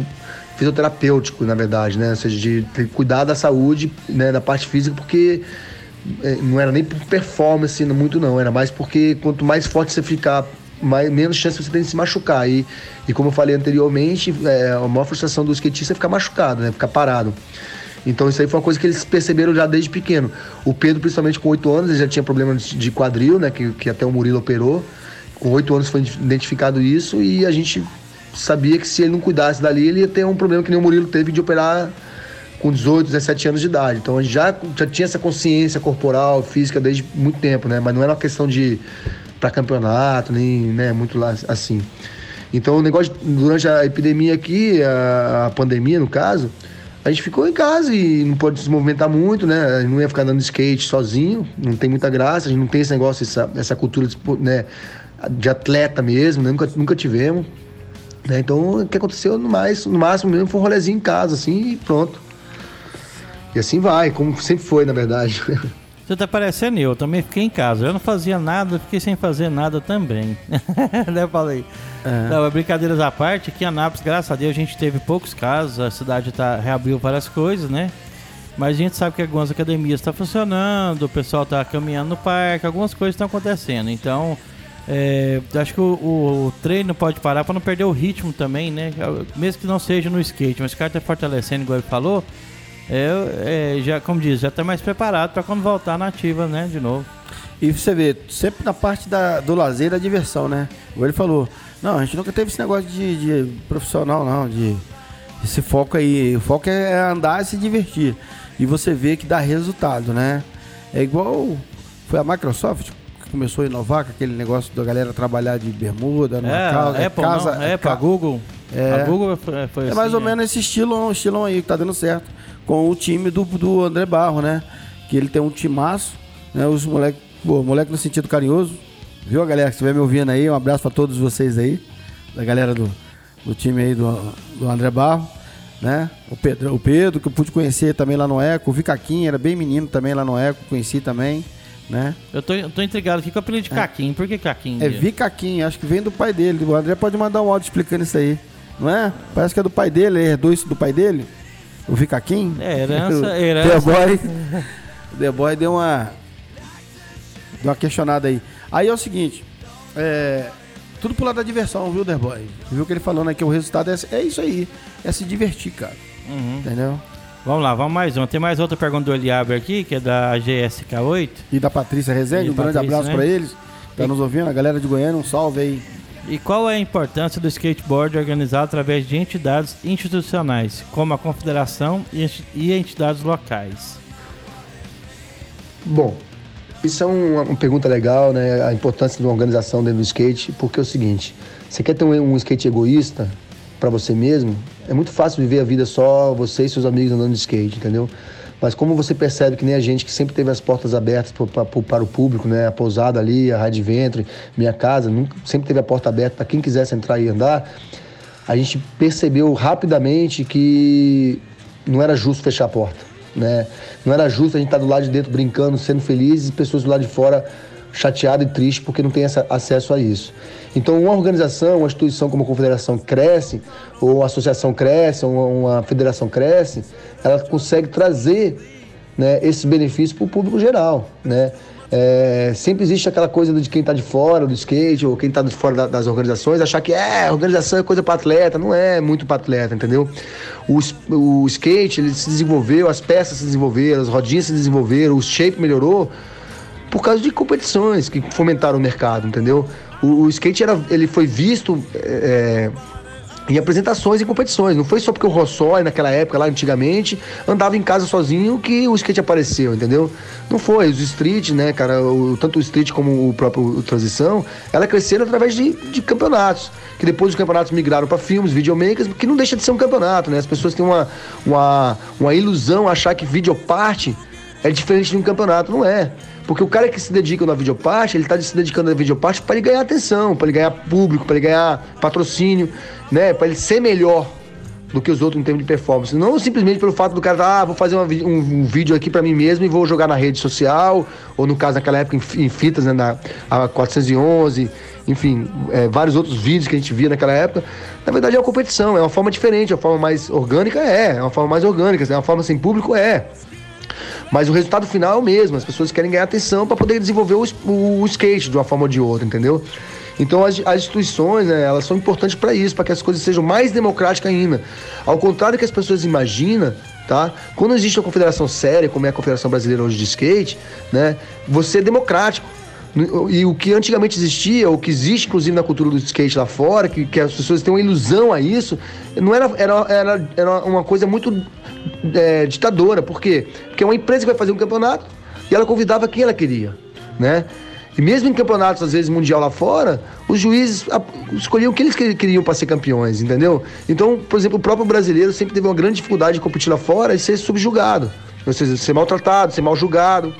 fisioterapêutico, na verdade, né? Ou seja, de cuidar da saúde, né, da parte física, porque é, não era nem por performance muito não, era mais porque quanto mais forte você ficar, mais, menos chance você tem de se machucar. E, e como eu falei anteriormente, é, a maior frustração do skatista é ficar machucado, né? Ficar parado. Então isso aí foi uma coisa que eles perceberam já desde pequeno. O Pedro, principalmente com 8 anos, ele já tinha problema de quadril, né? Que, que até o Murilo operou. Com 8 anos foi identificado isso e a gente sabia que se ele não cuidasse dali, ele ia ter um problema que nem o Murilo teve de operar com 18, 17 anos de idade. Então gente já, já tinha essa consciência corporal, física desde muito tempo, né? Mas não era uma questão de para campeonato, nem né, muito lá assim. Então o negócio, durante a epidemia aqui, a, a pandemia no caso, a gente ficou em casa e não pode se movimentar muito, né? A gente Não ia ficar andando skate sozinho, não tem muita graça, a gente não tem esse negócio, essa, essa cultura de, né, de atleta mesmo, né? nunca, nunca tivemos. Né? Então o que aconteceu no, mais, no máximo mesmo foi um rolezinho em casa, assim, e pronto. E assim vai, como sempre foi, na verdade. Você tá parecendo eu, também fiquei em casa. Eu não fazia nada, fiquei sem fazer nada também. né, falei. Não, mas brincadeiras à parte, aqui em Anápolis, graças a Deus, a gente teve poucos casos, a cidade tá, reabriu várias coisas, né? Mas a gente sabe que algumas academias estão funcionando, o pessoal está caminhando no parque, algumas coisas estão acontecendo. Então, é, acho que o, o- o treino pode parar para não perder o ritmo também, né? Mesmo que não seja no skate, mas o cara está fortalecendo, igual ele falou, é, é, já, como diz, já está mais preparado para quando voltar na ativa, né? De novo. E você vê, sempre na parte da, do lazer da diversão, né? Igual ele falou, não, a gente nunca teve esse negócio de, de profissional, não, de esse foco aí. O foco é andar e se divertir. E você vê que dá resultado, né? É igual foi a Microsoft começou a inovar com aquele negócio da galera trabalhar de bermuda, numa É, casa, a Apple, casa, não, a Apple, ca- a Google. É. A Google foi, foi É mais assim, ou menos esse estilo, estilão aí que tá dando certo. Com o time do, do André Barro, né? Que ele tem um timaço, né? Os moleques, pô, moleque no sentido carinhoso. Viu a galera que estiver me ouvindo aí? Um abraço pra todos vocês aí. Da galera do, do time aí do, do André Barro, né? O Pedro, o Pedro, que eu pude conhecer também lá no Eco. O Vicaquinha era bem menino também lá no Eco, conheci também. Né? Eu tô, eu tô intrigado aqui com o apelido de Caquinho. Por que Caquinho? É Vicaquinho, acho que vem do pai dele. O André pode mandar um áudio explicando isso aí. Não é? Parece que é do pai dele, ele herdou isso do pai dele. O Vicaquinho. É, herança, The herança. Boy. The Boy deu uma. Deu uma questionada aí. Aí é o seguinte. É. Tudo pro lado da diversão, viu, The Boy? Viu que ele falando aqui, o resultado é, é isso aí. É se divertir, cara. Uhum. Entendeu? Vamos lá, vamos mais uma. Tem mais outra pergunta do Eliaber aqui, que é da GSK8. E da Patrícia Rezende, um grande Patrícia, abraço né? pra eles. Tá nos ouvindo, a galera de Goiânia, um salve aí. E qual é a importância do skateboard organizado através de entidades institucionais, como a confederação e enti- e entidades locais? Bom, isso é uma, uma pergunta legal, né? A importância de uma organização dentro do skate, porque é o seguinte: você quer ter um, um skate egoísta para você mesmo? É muito fácil viver a vida só você e seus amigos andando de skate, entendeu? Mas como você percebe que nem a gente que sempre teve as portas abertas para o público, né? A pousada ali, a Rádio Ventre, minha casa, nunca, sempre teve a porta aberta para quem quisesse entrar e andar. A gente percebeu rapidamente que não era justo fechar a porta, né? Não era justo a gente estar do lado de dentro brincando, sendo feliz e pessoas do lado de fora chateadas e tristes porque não tem essa- acesso a isso. Então, uma organização, uma instituição como a confederação cresce, ou uma associação cresce, ou uma, federação cresce, ela consegue trazer né, esse benefício para o público geral, né? É, sempre existe aquela coisa de quem está de fora do skate ou quem está de fora da- das organizações achar que é organização é coisa para atleta, não é muito para atleta, entendeu? O, o skate ele se desenvolveu, as peças se desenvolveram, as rodinhas se desenvolveram, o shape melhorou por causa de competições que fomentaram o mercado, entendeu? O, o skate era, ele foi visto é, em apresentações e competições. Não foi só porque o Rossói, naquela época, lá antigamente, andava em casa sozinho que o skate apareceu, entendeu? Não foi. Os street, né, cara, o- tanto o street como o próprio o transição, ela cresceram através de, de campeonatos. Que depois os campeonatos migraram para filmes, videomakers, que não deixa de ser um campeonato, né? As pessoas têm uma, uma, uma ilusão achar que videoparte é diferente de um campeonato. Não é. Porque o cara que se dedica na videoparte, ele está se dedicando na videoparte para ele ganhar atenção, para ele ganhar público, para ele ganhar patrocínio, né? Para ele ser melhor do que os outros em termos de performance. Não simplesmente pelo fato do cara, ah, vou fazer uma um, um vídeo aqui para mim mesmo e vou jogar na rede social, ou no caso naquela época em, em fitas, né, na a 411, enfim, é, vários outros vídeos que a gente via naquela época. Na verdade é uma competição, é uma forma diferente, é uma forma mais orgânica, é, é uma forma mais orgânica, é uma forma sem público, é. Mas o resultado final é o mesmo. As pessoas querem ganhar atenção para poder desenvolver o, o skate de uma forma ou de outra, entendeu? Então as, as instituições, né, elas são importantes para isso, para que as coisas sejam mais democráticas ainda. Ao contrário do que as pessoas imaginam, tá? Quando existe uma confederação séria, como é a Confederação Brasileira hoje de Skate, né, você é democrático. E o que antigamente existia, o que existe inclusive na cultura do skate lá fora, que, que as pessoas têm uma ilusão a isso, não era, era, era, era uma coisa muito é, ditadora. Por quê? Porque é uma empresa que vai fazer um campeonato e ela convidava quem ela queria, né? E mesmo em campeonatos, às vezes, mundial lá fora, os juízes escolhiam o que eles que- queriam para ser campeões, entendeu? Então, por exemplo, o próprio brasileiro sempre teve uma grande dificuldade de competir lá fora e ser subjugado. Ou seja, ser maltratado, ser mal julgado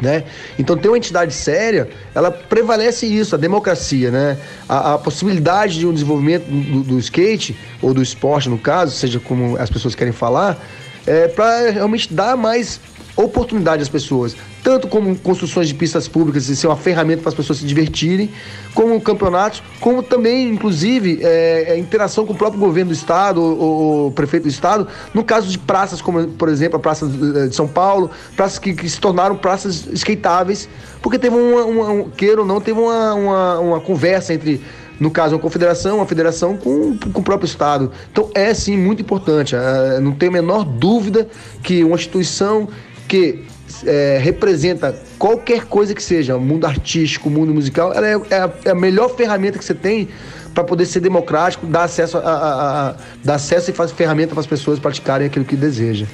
né? Então ter uma entidade séria, ela prevalece isso, a democracia, né? A, a possibilidade de um desenvolvimento do, do skate ou do esporte no caso, seja como as pessoas querem falar, é para realmente dar mais oportunidade às pessoas, tanto como construções de pistas públicas e ser uma ferramenta para as pessoas se divertirem, como campeonatos, como também, inclusive, é, é, interação com o próprio governo do estado ou, prefeito do estado, no caso de praças como, por exemplo, a Praça de São Paulo, praças que, que se tornaram praças skateáveis, porque teve uma, uma um, queira ou não, teve uma, uma, uma conversa entre no caso, uma confederação, uma federação com, com o próprio Estado. Então é sim muito importante. eh, não tenho a menor dúvida que uma instituição que eh, representa qualquer coisa que seja, mundo artístico, mundo musical, ela é, é a, é a melhor ferramenta que você tem para poder ser democrático, dar acesso, a, a- a- dar acesso e fazer ferramenta para as pessoas praticarem aquilo que desejam.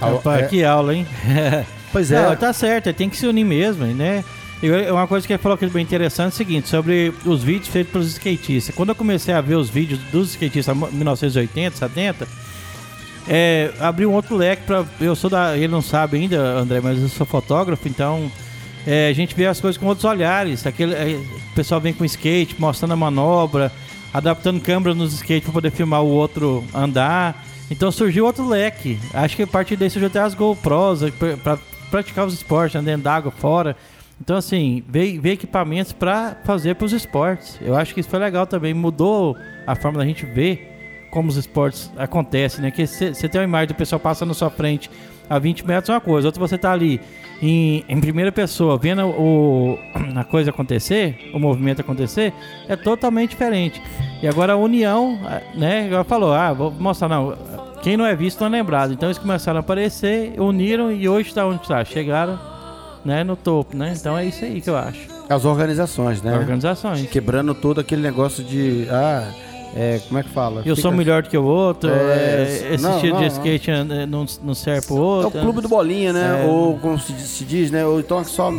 Opa, é. que aula, hein? Pois é. Tá certo, tem que se unir mesmo, né? E uma coisa que ele falou que é bem interessante é o seguinte, sobre os vídeos feitos pelos skatistas. Quando eu comecei a ver os vídeos dos skatistas em 1980, 70, é, abriu um outro leque para Eu sou da. Ele não sabe ainda, André, mas eu sou fotógrafo, então é, a gente vê as coisas com outros olhares. Aquele, é, o pessoal vem com skate, mostrando a manobra, adaptando câmera nos skates para poder filmar o outro andar. Então surgiu outro leque. Acho que a partir daí surgiu até as GoPros para praticar os esportes, dentro d'água, fora. Então, assim, ver, ver equipamentos para fazer para os esportes. Eu acho que isso foi legal também. Mudou a forma da gente ver como os esportes acontecem, né? Que você tem uma imagem do pessoal passando na sua frente a 20 metros é uma coisa, outra você tá ali em, em primeira pessoa vendo o, a coisa acontecer, o movimento acontecer, é totalmente diferente. E agora a união, né? Ela falou, ah, vou mostrar, não. Quem não é visto não é lembrado. Então eles começaram a aparecer, uniram e hoje está onde está. Chegaram né, no topo, né? Então é isso aí que eu acho. As organizações, né? Organizações. Quebrando todo aquele negócio de. Ah, é, como é que fala? Eu Fica... sou melhor do que o outro, é, esse não, estilo não, de skate não, não serve pro outro. É o clube do bolinha, né? É. Ou como se, se, diz, né? Ou então só,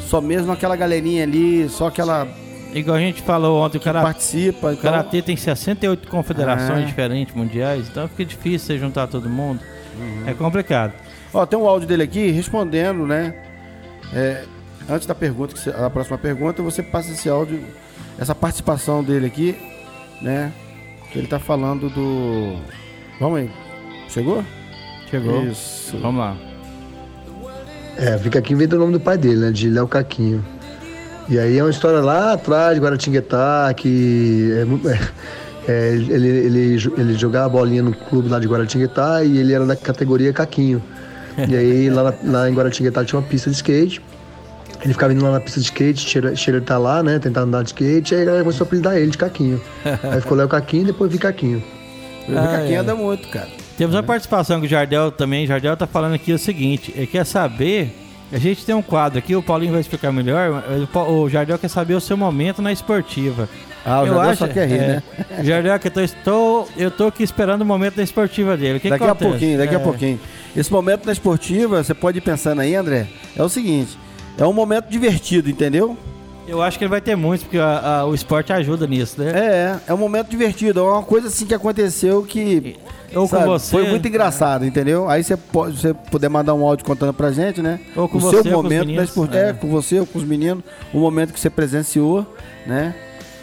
só mesmo aquela galerinha ali, só aquela. Igual a gente falou ontem, o cara participa. O então... Karatê tem 68 confederações é. diferentes mundiais, então fica difícil você juntar todo mundo. Uhum. É complicado. Ó, tem um áudio dele aqui respondendo, né? É, antes da pergunta, a próxima pergunta, você passa esse áudio, essa participação dele aqui né? Ele tá falando do. Vamos aí. Chegou? Chegou. Isso. Vamos lá. É, fica aqui vendo o nome do pai dele, né? De Léo Caquinho. E aí é uma história lá atrás de Guaratinguetá, que é, é, ele, ele, ele jogava bolinha no clube lá de Guaratinguetá e ele era da categoria Caquinho. E aí lá, lá em Guaratinguetá tinha uma pista de skate. Ele ficava indo lá na pista de skate, cheira tá lá, né? Tentando andar de skate, aí a galera começou a apelidar ele de Caquinho. aí ficou Léo Caquinho e depois vi Caquinho. O ah, Caquinho é. anda muito, cara. Temos uma participação com o Jardel também. O Jardel tá falando aqui o seguinte: ele quer saber. A gente tem um quadro aqui, o Paulinho vai explicar melhor. O Jardel quer saber o seu momento na esportiva. Ah, o eu Jardel acho, só quer rir, é, né? Jardel, que eu tô, estou, eu tô aqui esperando o momento da esportiva dele. Que daqui que a pouquinho, daqui é. a pouquinho. Esse momento da esportiva, você pode ir pensando aí, André, é o seguinte é um momento divertido, entendeu? Eu acho que ele vai ter muitos, porque a, a, o esporte ajuda nisso, né? É, é um momento divertido. É uma coisa assim que aconteceu que. Ou sabe, com você. Foi muito engraçado, entendeu? Aí você pode você puder mandar um áudio contando pra gente, né? Ou com o você, seu momento da esporte. É. é, com você ou com os meninos, o momento que você presenciou, né?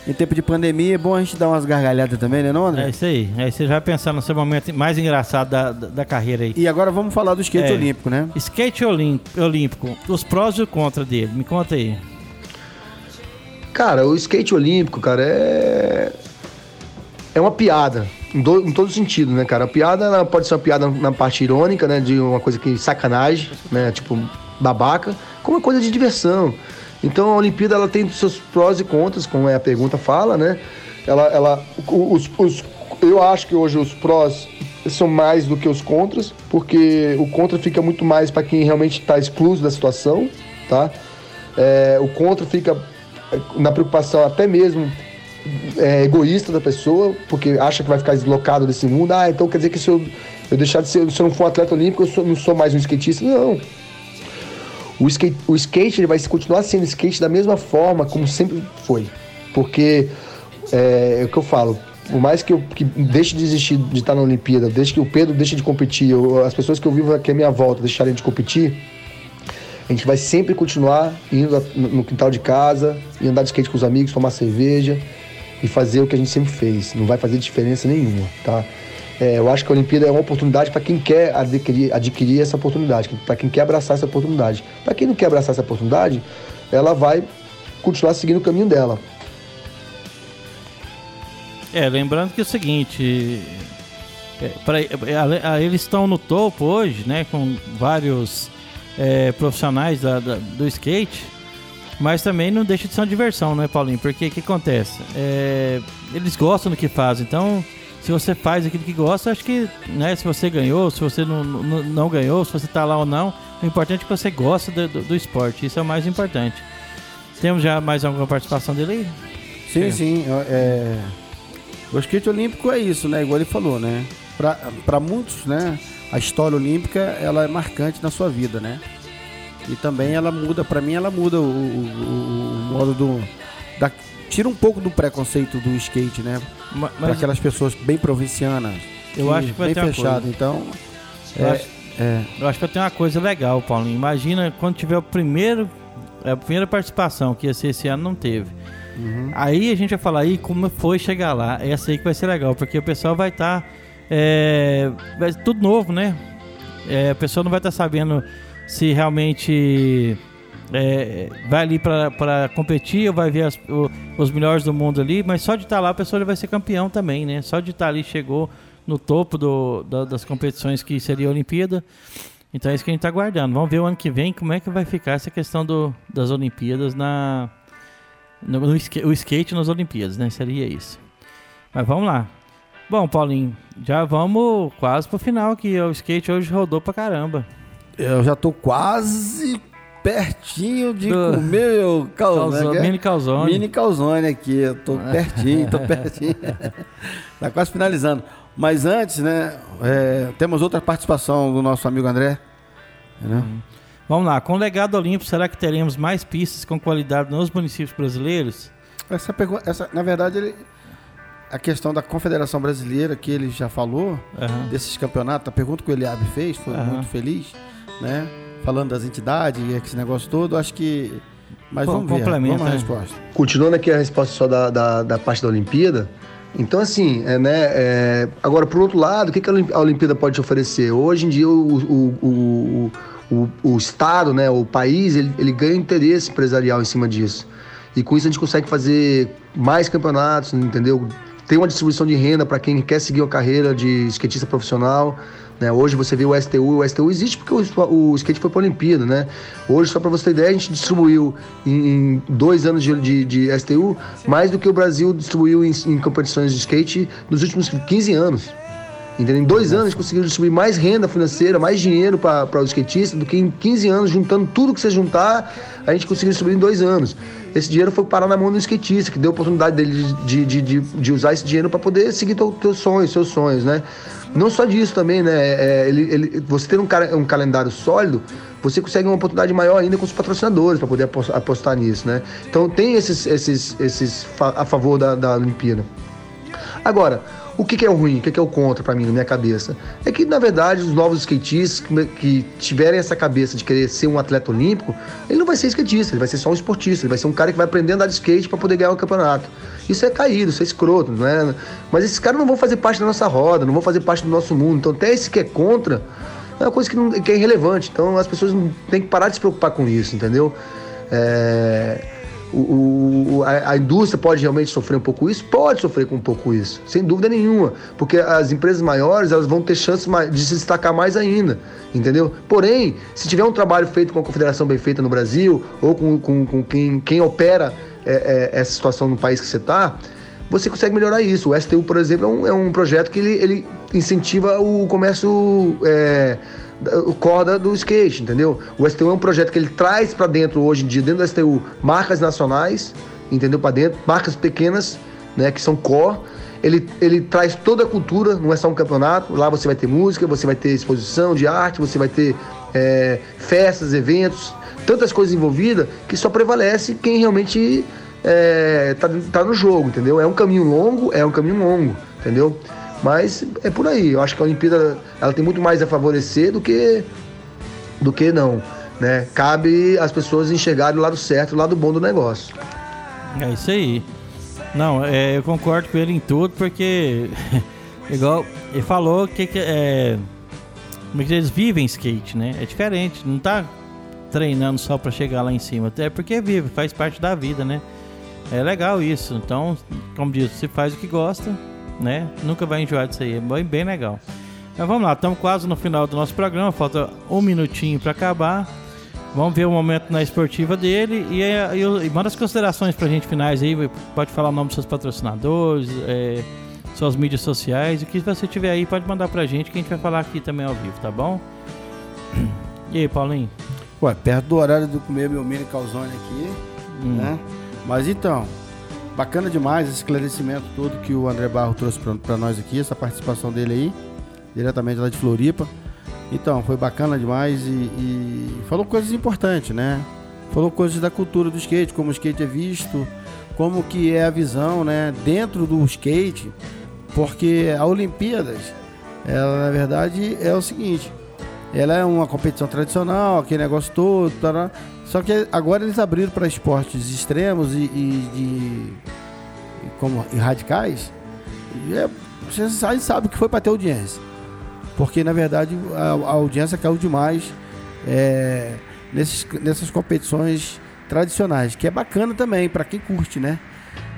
Em tempo de pandemia é bom a gente dar umas gargalhadas também, né, não, André? É isso aí. Aí você já vai pensar no seu momento mais engraçado da, da, da carreira aí. E agora vamos falar do skate é. olímpico, né? Skate olímpico, os prós e o contra dele. Me conta aí. Cara, o skate olímpico, cara, é. É uma piada. Em, do, em todo sentido, né, cara? A piada pode ser uma piada na parte irônica, né? De uma coisa que sacanagem, né? Tipo, babaca, como uma coisa de diversão. Então a Olimpíada ela tem seus prós e contras, como é a pergunta fala, né? Ela, ela, os, os, eu acho que hoje os prós são mais do que os contras, porque o contra fica muito mais para quem realmente está excluso da situação, tá? É, o contra fica é, na preocupação até mesmo é, egoísta da pessoa, porque acha que vai ficar deslocado desse mundo. Ah, então quer dizer que se eu, eu deixar de ser, se eu não for um atleta olímpico, eu sou, não sou mais um skatista. Não. O skate, o skate ele vai continuar sendo skate da mesma forma como sempre foi. Porque é, é o que eu falo, por mais que eu que deixe de existir de estar na Olimpíada, desde que o Pedro deixe de competir, eu, as pessoas que eu vivo aqui à minha volta deixarem de competir, a gente vai sempre continuar indo no quintal de casa, e andar de skate com os amigos, tomar cerveja e fazer o que a gente sempre fez. Não vai fazer diferença nenhuma, tá? É, eu acho que a Olimpíada é uma oportunidade para quem quer adquirir, adquirir essa oportunidade, para quem quer abraçar essa oportunidade. Para quem não quer abraçar essa oportunidade, ela vai continuar seguindo o caminho dela. É, lembrando que é o seguinte, é, pra, é, eles estão no topo hoje, né, com vários é, profissionais da, da, do skate, mas também não deixa de ser uma diversão, né, Paulinho? Porque o que acontece? É, eles gostam do que fazem, então se você faz aquilo que gosta, acho que, né, se você ganhou, se você não, não, não ganhou, se você está lá ou não, o importante é que você gosta do, do, do, esporte, isso é o mais importante. Temos já mais alguma participação dele aí? Sim, é. sim. É, o skate olímpico é isso, né? Igual ele falou, né? Para muitos, né? A história olímpica, ela é marcante na sua vida, né? E também ela muda, para mim, ela muda o, o, o, o modo do... Tira um pouco do preconceito do skate, né? Mas, para aquelas pessoas bem provincianas. Eu acho que vai bem ter fechado, então. Eu, é, acho, é. eu acho que vai ter uma coisa legal, Paulinho. Imagina quando tiver o primeiro, a primeira participação que ia ser esse ano não teve. Uhum. Aí a gente vai falar aí como foi chegar lá. Essa aí que vai ser legal, porque o pessoal vai estar tá, é, vai tudo novo, né? É, a pessoa não vai estar tá sabendo se realmente é, vai ali para competir vai ver as, o, os melhores do mundo ali, mas só de estar tá lá a pessoa vai ser campeão também, né? Só de estar tá ali chegou no topo do, da, das competições que seria a Olimpíada. Então é isso que a gente está aguardando. Vamos ver o ano que vem como é que vai ficar essa questão do, das Olimpíadas na. No, no, o skate nas Olimpíadas, né? Seria isso. Mas vamos lá. Bom, Paulinho, já vamos quase pro final aqui. O skate hoje rodou pra caramba. Eu já tô quase pertinho de do... comer o calzone. calzone mini calzone. Mini calzone aqui. Eu tô pertinho, tô pertinho. tá quase finalizando. Mas antes, né, é, temos outra participação do nosso amigo André. Né? Uhum. Vamos lá, com o legado olímpico, será que teremos mais pistas com qualidade nos municípios brasileiros? Essa pergunta, essa, na verdade, ele, a questão da Confederação Brasileira, que ele já falou, uhum. desses campeonatos, a pergunta que o Eliabe fez, foi uhum. muito feliz, né? Falando das entidades e esse negócio todo, acho que. Mas vamos ver, vamos a né? resposta. Continuando aqui a resposta só da, da, da parte da Olimpíada, então, assim, é, né, é, agora, por outro lado, o que, que a Olimpíada pode te oferecer? Hoje em dia, o, o, o, o, o Estado, né, o país, ele, ele ganha interesse empresarial em cima disso. E com isso a gente consegue fazer mais campeonatos, entendeu? Tem uma distribuição de renda para quem quer seguir a carreira de skatista profissional. Né? Hoje você vê o STU, o STU existe porque o, o skate foi para a Olimpíada, né? Hoje, só para você ter ideia, a gente distribuiu em, em dois anos de, de, de, STU mais do que o Brasil distribuiu em, em competições de skate nos últimos 15 anos. Entendeu? Em dois anos a gente conseguiu distribuir mais renda financeira, mais dinheiro para os skatistas do que em 15 anos, juntando tudo que você juntar, a gente conseguiu distribuir em dois anos. Esse dinheiro foi parar na mão do skatista, que deu a oportunidade dele de, de, de, de usar esse dinheiro para poder seguir teus sonhos, seus sonhos, né? Não só disso também, né? É, ele, ele, você ter um, um calendário sólido, você consegue uma oportunidade maior ainda com os patrocinadores para poder apostar nisso, né? Então tem esses, esses, esses a favor da, da Olimpíada. Agora, o que, que é o ruim, o que, que é o contra para mim, na minha cabeça? É que, na verdade, os novos skatistas que, tiverem essa cabeça de querer ser um atleta olímpico, ele não vai ser skatista, ele vai ser só um esportista, ele vai ser um cara que vai aprender a andar de skate para poder ganhar o um campeonato. Isso é caído, isso é escroto, não é? Mas esses caras não vão fazer parte da nossa roda, não vão fazer parte do nosso mundo. Então, até esse que é contra, é uma coisa que, não, que é irrelevante. Então, as pessoas têm que parar de se preocupar com isso, entendeu? É o, o, a, a, indústria pode realmente sofrer um pouco isso? Pode sofrer com um pouco isso, sem dúvida nenhuma, porque as empresas maiores elas vão ter chance de se destacar mais ainda, entendeu? Porém, se tiver um trabalho feito com a confederação bem feita no Brasil ou com, com, com quem, quem opera é, é, essa situação no país que você está, você consegue melhorar isso. O STU, por exemplo, é um, é um projeto que ele, ele incentiva o comércio é, corda do skate, entendeu? O STU é um projeto que ele traz para dentro hoje em dia, dentro do STU, marcas nacionais, entendeu? Para dentro, marcas pequenas, né, que são core. Ele, ele traz toda a cultura, não é só um campeonato. Lá você vai ter música, você vai ter exposição de arte, você vai ter é, festas, eventos, tantas coisas envolvidas que só prevalece quem realmente é, tá, tá no jogo, entendeu? É um caminho longo, é um caminho longo, entendeu? Mas é por aí. Eu acho que a Olimpíada ela tem muito mais a favorecer do que do que não. Né? Cabe as pessoas enxergarem o lado certo, o lado bom do negócio. É isso aí. Não, é, eu concordo com ele em tudo, porque igual ele falou que, que é, como é que eles vivem skate, né? É diferente, não tá treinando só para chegar lá em cima, até porque vive, faz parte da vida, né? É legal isso. Então, como diz, se faz o que gosta, né? Nunca vai enjoar disso aí, é bem, bem legal. Mas vamos lá, estamos quase no final do nosso programa, falta um minutinho para acabar. Vamos ver o momento na esportiva dele e, e, e manda as considerações pra gente finais aí. Pode falar o nome dos seus patrocinadores, é, suas mídias sociais. O que você tiver aí, pode mandar pra gente que a gente vai falar aqui também ao vivo, tá bom? E aí, Paulinho? Ué, perto do horário de comer meu mini calzone aqui, hum. né? Mas então, Bacana demais esse esclarecimento todo que o André Barro trouxe para nós aqui, essa participação dele aí, diretamente lá de Floripa. Então, foi bacana demais e, e falou coisas importantes, né? Falou coisas da cultura do skate, como o skate é visto, como que é a visão, né, dentro do skate, porque a Olimpíadas, ela na verdade é o seguinte, ela é uma competição tradicional, aquele negócio todo, tará, só que agora eles abriram para esportes extremos e, e, de, como, e radicais. E é, você sabe, sabe que foi para ter audiência. Porque na verdade a, a, audiência caiu demais é, nesses, nessas competições tradicionais, que é bacana também para quem curte, né?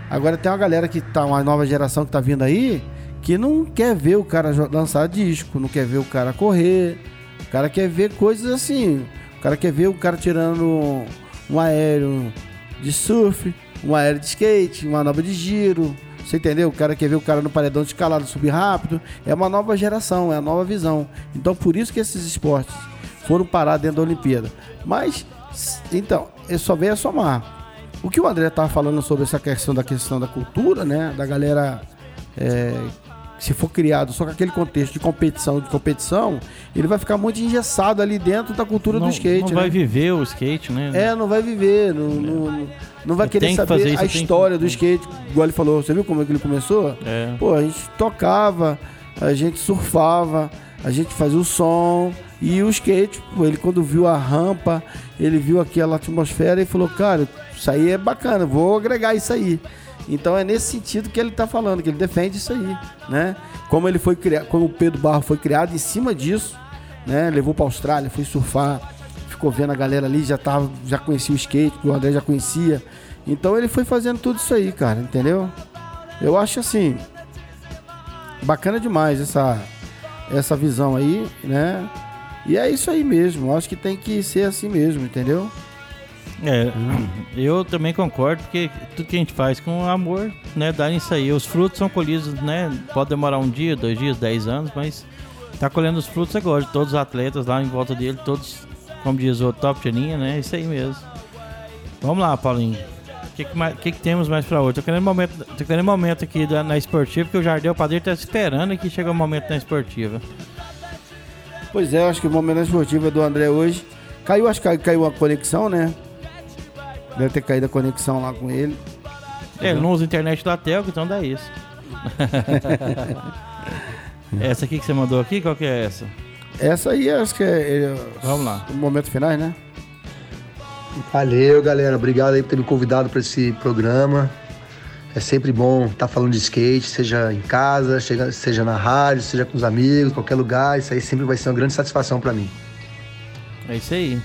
Agora tem uma galera que tá, uma nova geração que tá vindo aí, que não quer ver o cara lançar disco, não quer ver o cara correr, o cara quer ver coisas assim, o cara quer ver o cara tirando um aéreo de surf, um aéreo de skate, uma manobra de giro, você entendeu? O cara quer ver o cara no paredão escalado subir rápido. É uma nova geração, é a nova visão. Então por isso que esses esportes foram parar dentro da Olimpíada. Mas, então, só veio a somar. O que o André estava falando sobre essa questão da questão da cultura, né? Da galera é, se for criado só com aquele contexto de competição, de competição, ele vai ficar muito engessado ali dentro da cultura não, do skate. Não né? vai viver o skate, né? É, não vai viver, não, não, não vai querer saber isso, a história que... do skate, igual ele falou. Você viu como é que ele começou? É. Pô, a gente tocava, a gente surfava, a gente fazia o som. E o skate, pô, ele quando viu a rampa, ele viu aquela atmosfera e falou, cara, isso aí é bacana, vou agregar isso aí. Então é nesse sentido que ele está falando, que ele defende isso aí, né? Como ele foi criado, como o Pedro Barro foi criado em cima disso, né? Levou para Austrália, foi surfar, ficou vendo a galera ali, já tava, já conhecia o skate, o André já conhecia. Então ele foi fazendo tudo isso aí, cara, entendeu? Eu acho assim bacana demais essa essa visão aí, né? E é isso aí mesmo. Acho que tem que ser assim mesmo, entendeu? É, eu também concordo, porque tudo que a gente faz com amor, né, dá isso aí. Os frutos são colhidos, né? Pode demorar um dia, dois dias, dez anos, mas tá colhendo os frutos agora. Todos os atletas lá em volta dele, todos, como diz o top de linha, né? Isso aí mesmo. Vamos lá, Paulinho. O que, que, que, que, temos mais pra hoje? Tô querendo momento, tô querendo momento aqui da, na esportiva, porque o Jardel Padeiro tá esperando que chegue o momento na esportiva. Pois é, acho que o momento na esportiva do André hoje. Caiu, acho que caiu a conexão, né? Deve ter caído a conexão lá com ele. É, ele não usa internet da Telco, então dá isso. essa aqui que você mandou aqui, qual que é essa? Essa aí acho que é, é Vamos lá. o momento final, né? Valeu, galera. Obrigado aí por ter me convidado para esse programa. É sempre bom estar tá falando de skate, seja em casa, seja na rádio, seja com os amigos, qualquer lugar. Isso aí sempre vai ser uma grande satisfação para mim. É isso aí.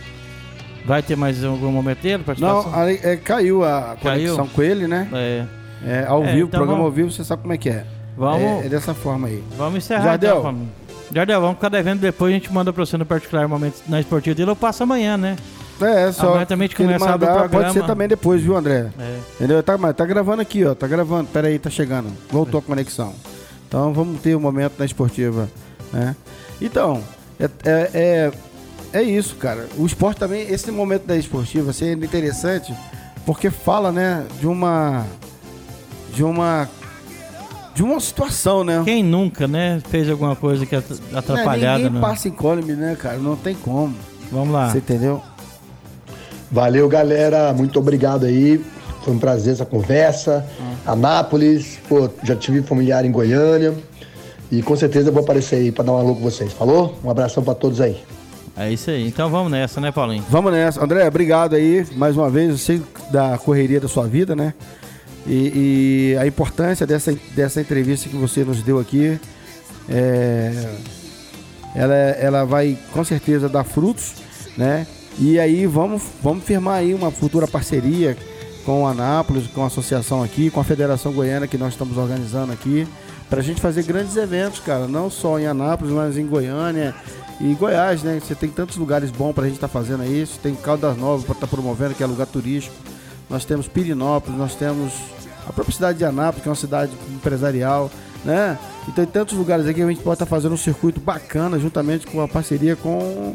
Vai ter mais algum momento dele? Não, aí, é, caiu a conexão caiu? com ele, né? É. é ao é, vivo, então programa vamos... ao vivo, você sabe como é que é. Vamos. É, é dessa forma aí. Vamos encerrar Jardel. Então, Jardel, vamos ficar devendo depois, a gente manda pra você no particular momento na esportiva dele, eu passo amanhã, né? É, só. Amanhã também de começar mandar, o programa. Pode ser também depois, viu, André? É. Entendeu? Tá, mas tá gravando aqui, ó. Tá gravando. Pera aí, tá chegando. Voltou a conexão. Então vamos ter um momento na esportiva, né? Então, é, é, é é isso, cara. O esporte também, esse momento da esportiva, assim, é interessante porque fala, né, de uma. De uma. De uma situação, né? Quem nunca, né, fez alguma coisa que é atrapalhada, né? Ninguém passa incólume, né, cara? Não tem como. Vamos lá. Você entendeu? Valeu, galera. Muito obrigado aí. Foi um prazer essa conversa. Ah. Anápolis, pô, já tive familiar em Goiânia. E com certeza eu vou aparecer aí para dar um alô com vocês. Falou? Um abração para todos aí. É isso aí. Então vamos nessa, né, Paulinho? Vamos nessa. André, obrigado aí mais uma vez. Eu sei da correria da sua vida, né? E, e a importância dessa, dessa entrevista que você nos deu aqui. É, ela, ela vai com certeza dar frutos, né? E aí vamos, vamos firmar aí uma futura parceria com o Anápolis, com a associação aqui, com a Federação Goiana que nós estamos organizando aqui, para a gente fazer grandes eventos, cara, não só em Anápolis, mas em Goiânia e Goiás, né? Você tem tantos lugares bons para a gente estar tá fazendo isso. Tem Caldas Novas para estar tá promovendo, que é lugar turístico. Nós temos Pirinópolis, nós temos a própria cidade de Anápolis, que é uma cidade empresarial, né? Então tem tantos lugares aqui que a gente pode estar tá fazendo um circuito bacana, juntamente com a parceria com,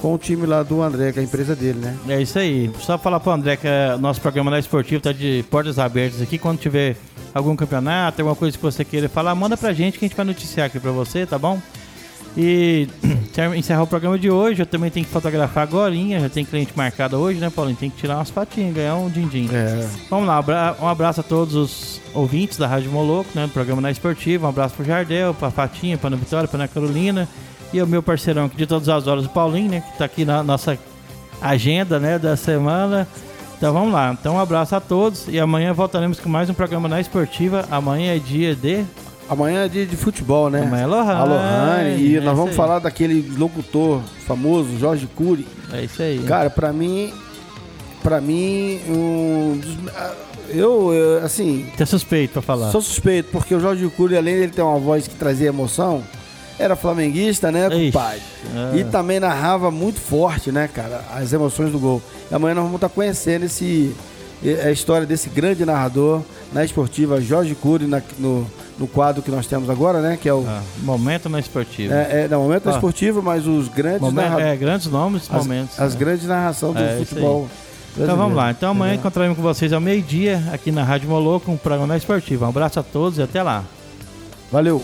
com o time lá do André, que é a empresa dele, né? É isso aí. Só falar para o André que o nosso programa na Esportivo está de portas abertas aqui. Quando tiver algum campeonato, alguma coisa que você queira falar, manda pra gente que a gente vai noticiar aqui para você, tá bom? E encerrar o programa de hoje, eu também tenho que fotografar agora, já tem cliente marcado hoje, né, Paulinho? Tem que tirar umas patinhas, ganhar um din-din. É. Vamos lá, um abraço a todos os ouvintes da Rádio Moloco, né, do programa Na Esportiva. Um abraço pro Jardel, pra Fatinha, pra Ana Vitória, pra Ana Carolina. E o meu parceirão aqui de todas as horas, o Paulinho, né, que tá aqui na nossa agenda, né, da semana. Então vamos lá. Então um abraço a todos e amanhã voltaremos com mais um programa na Esportiva. Amanhã é dia de amanhã é dia de futebol, né? Amanhã é Lohane. A Lohane. E é nós vamos aí. falar daquele locutor famoso, Jorge Cury. É isso aí. Cara, pra mim, pra mim, um dos- ah, eu, eu, assim, Tá suspeito pra falar. sou suspeito, porque o Jorge Cury, além de ele ter uma voz que trazia emoção, era flamenguista, né, compadre? é. E também narrava muito forte, né, cara, as emoções do gol. E amanhã nós vamos estar conhecendo esse, a história desse grande narrador na esportiva, Jorge Cury, na- no, no quadro que nós temos agora, né, que é o... Ah, momento na esportiva. É, é, não, momento Ah. esportivo, mas os grandes Momento- narradores. é, grandes nomes, As, momentos. as né? grandes narrações do É, futebol. Então vamos lá. Então amanhã Entendeu? encontraremos com vocês ao meio-dia aqui na Rádio Moloco, um programa na esportiva. Um abraço a todos e até lá. Valeu.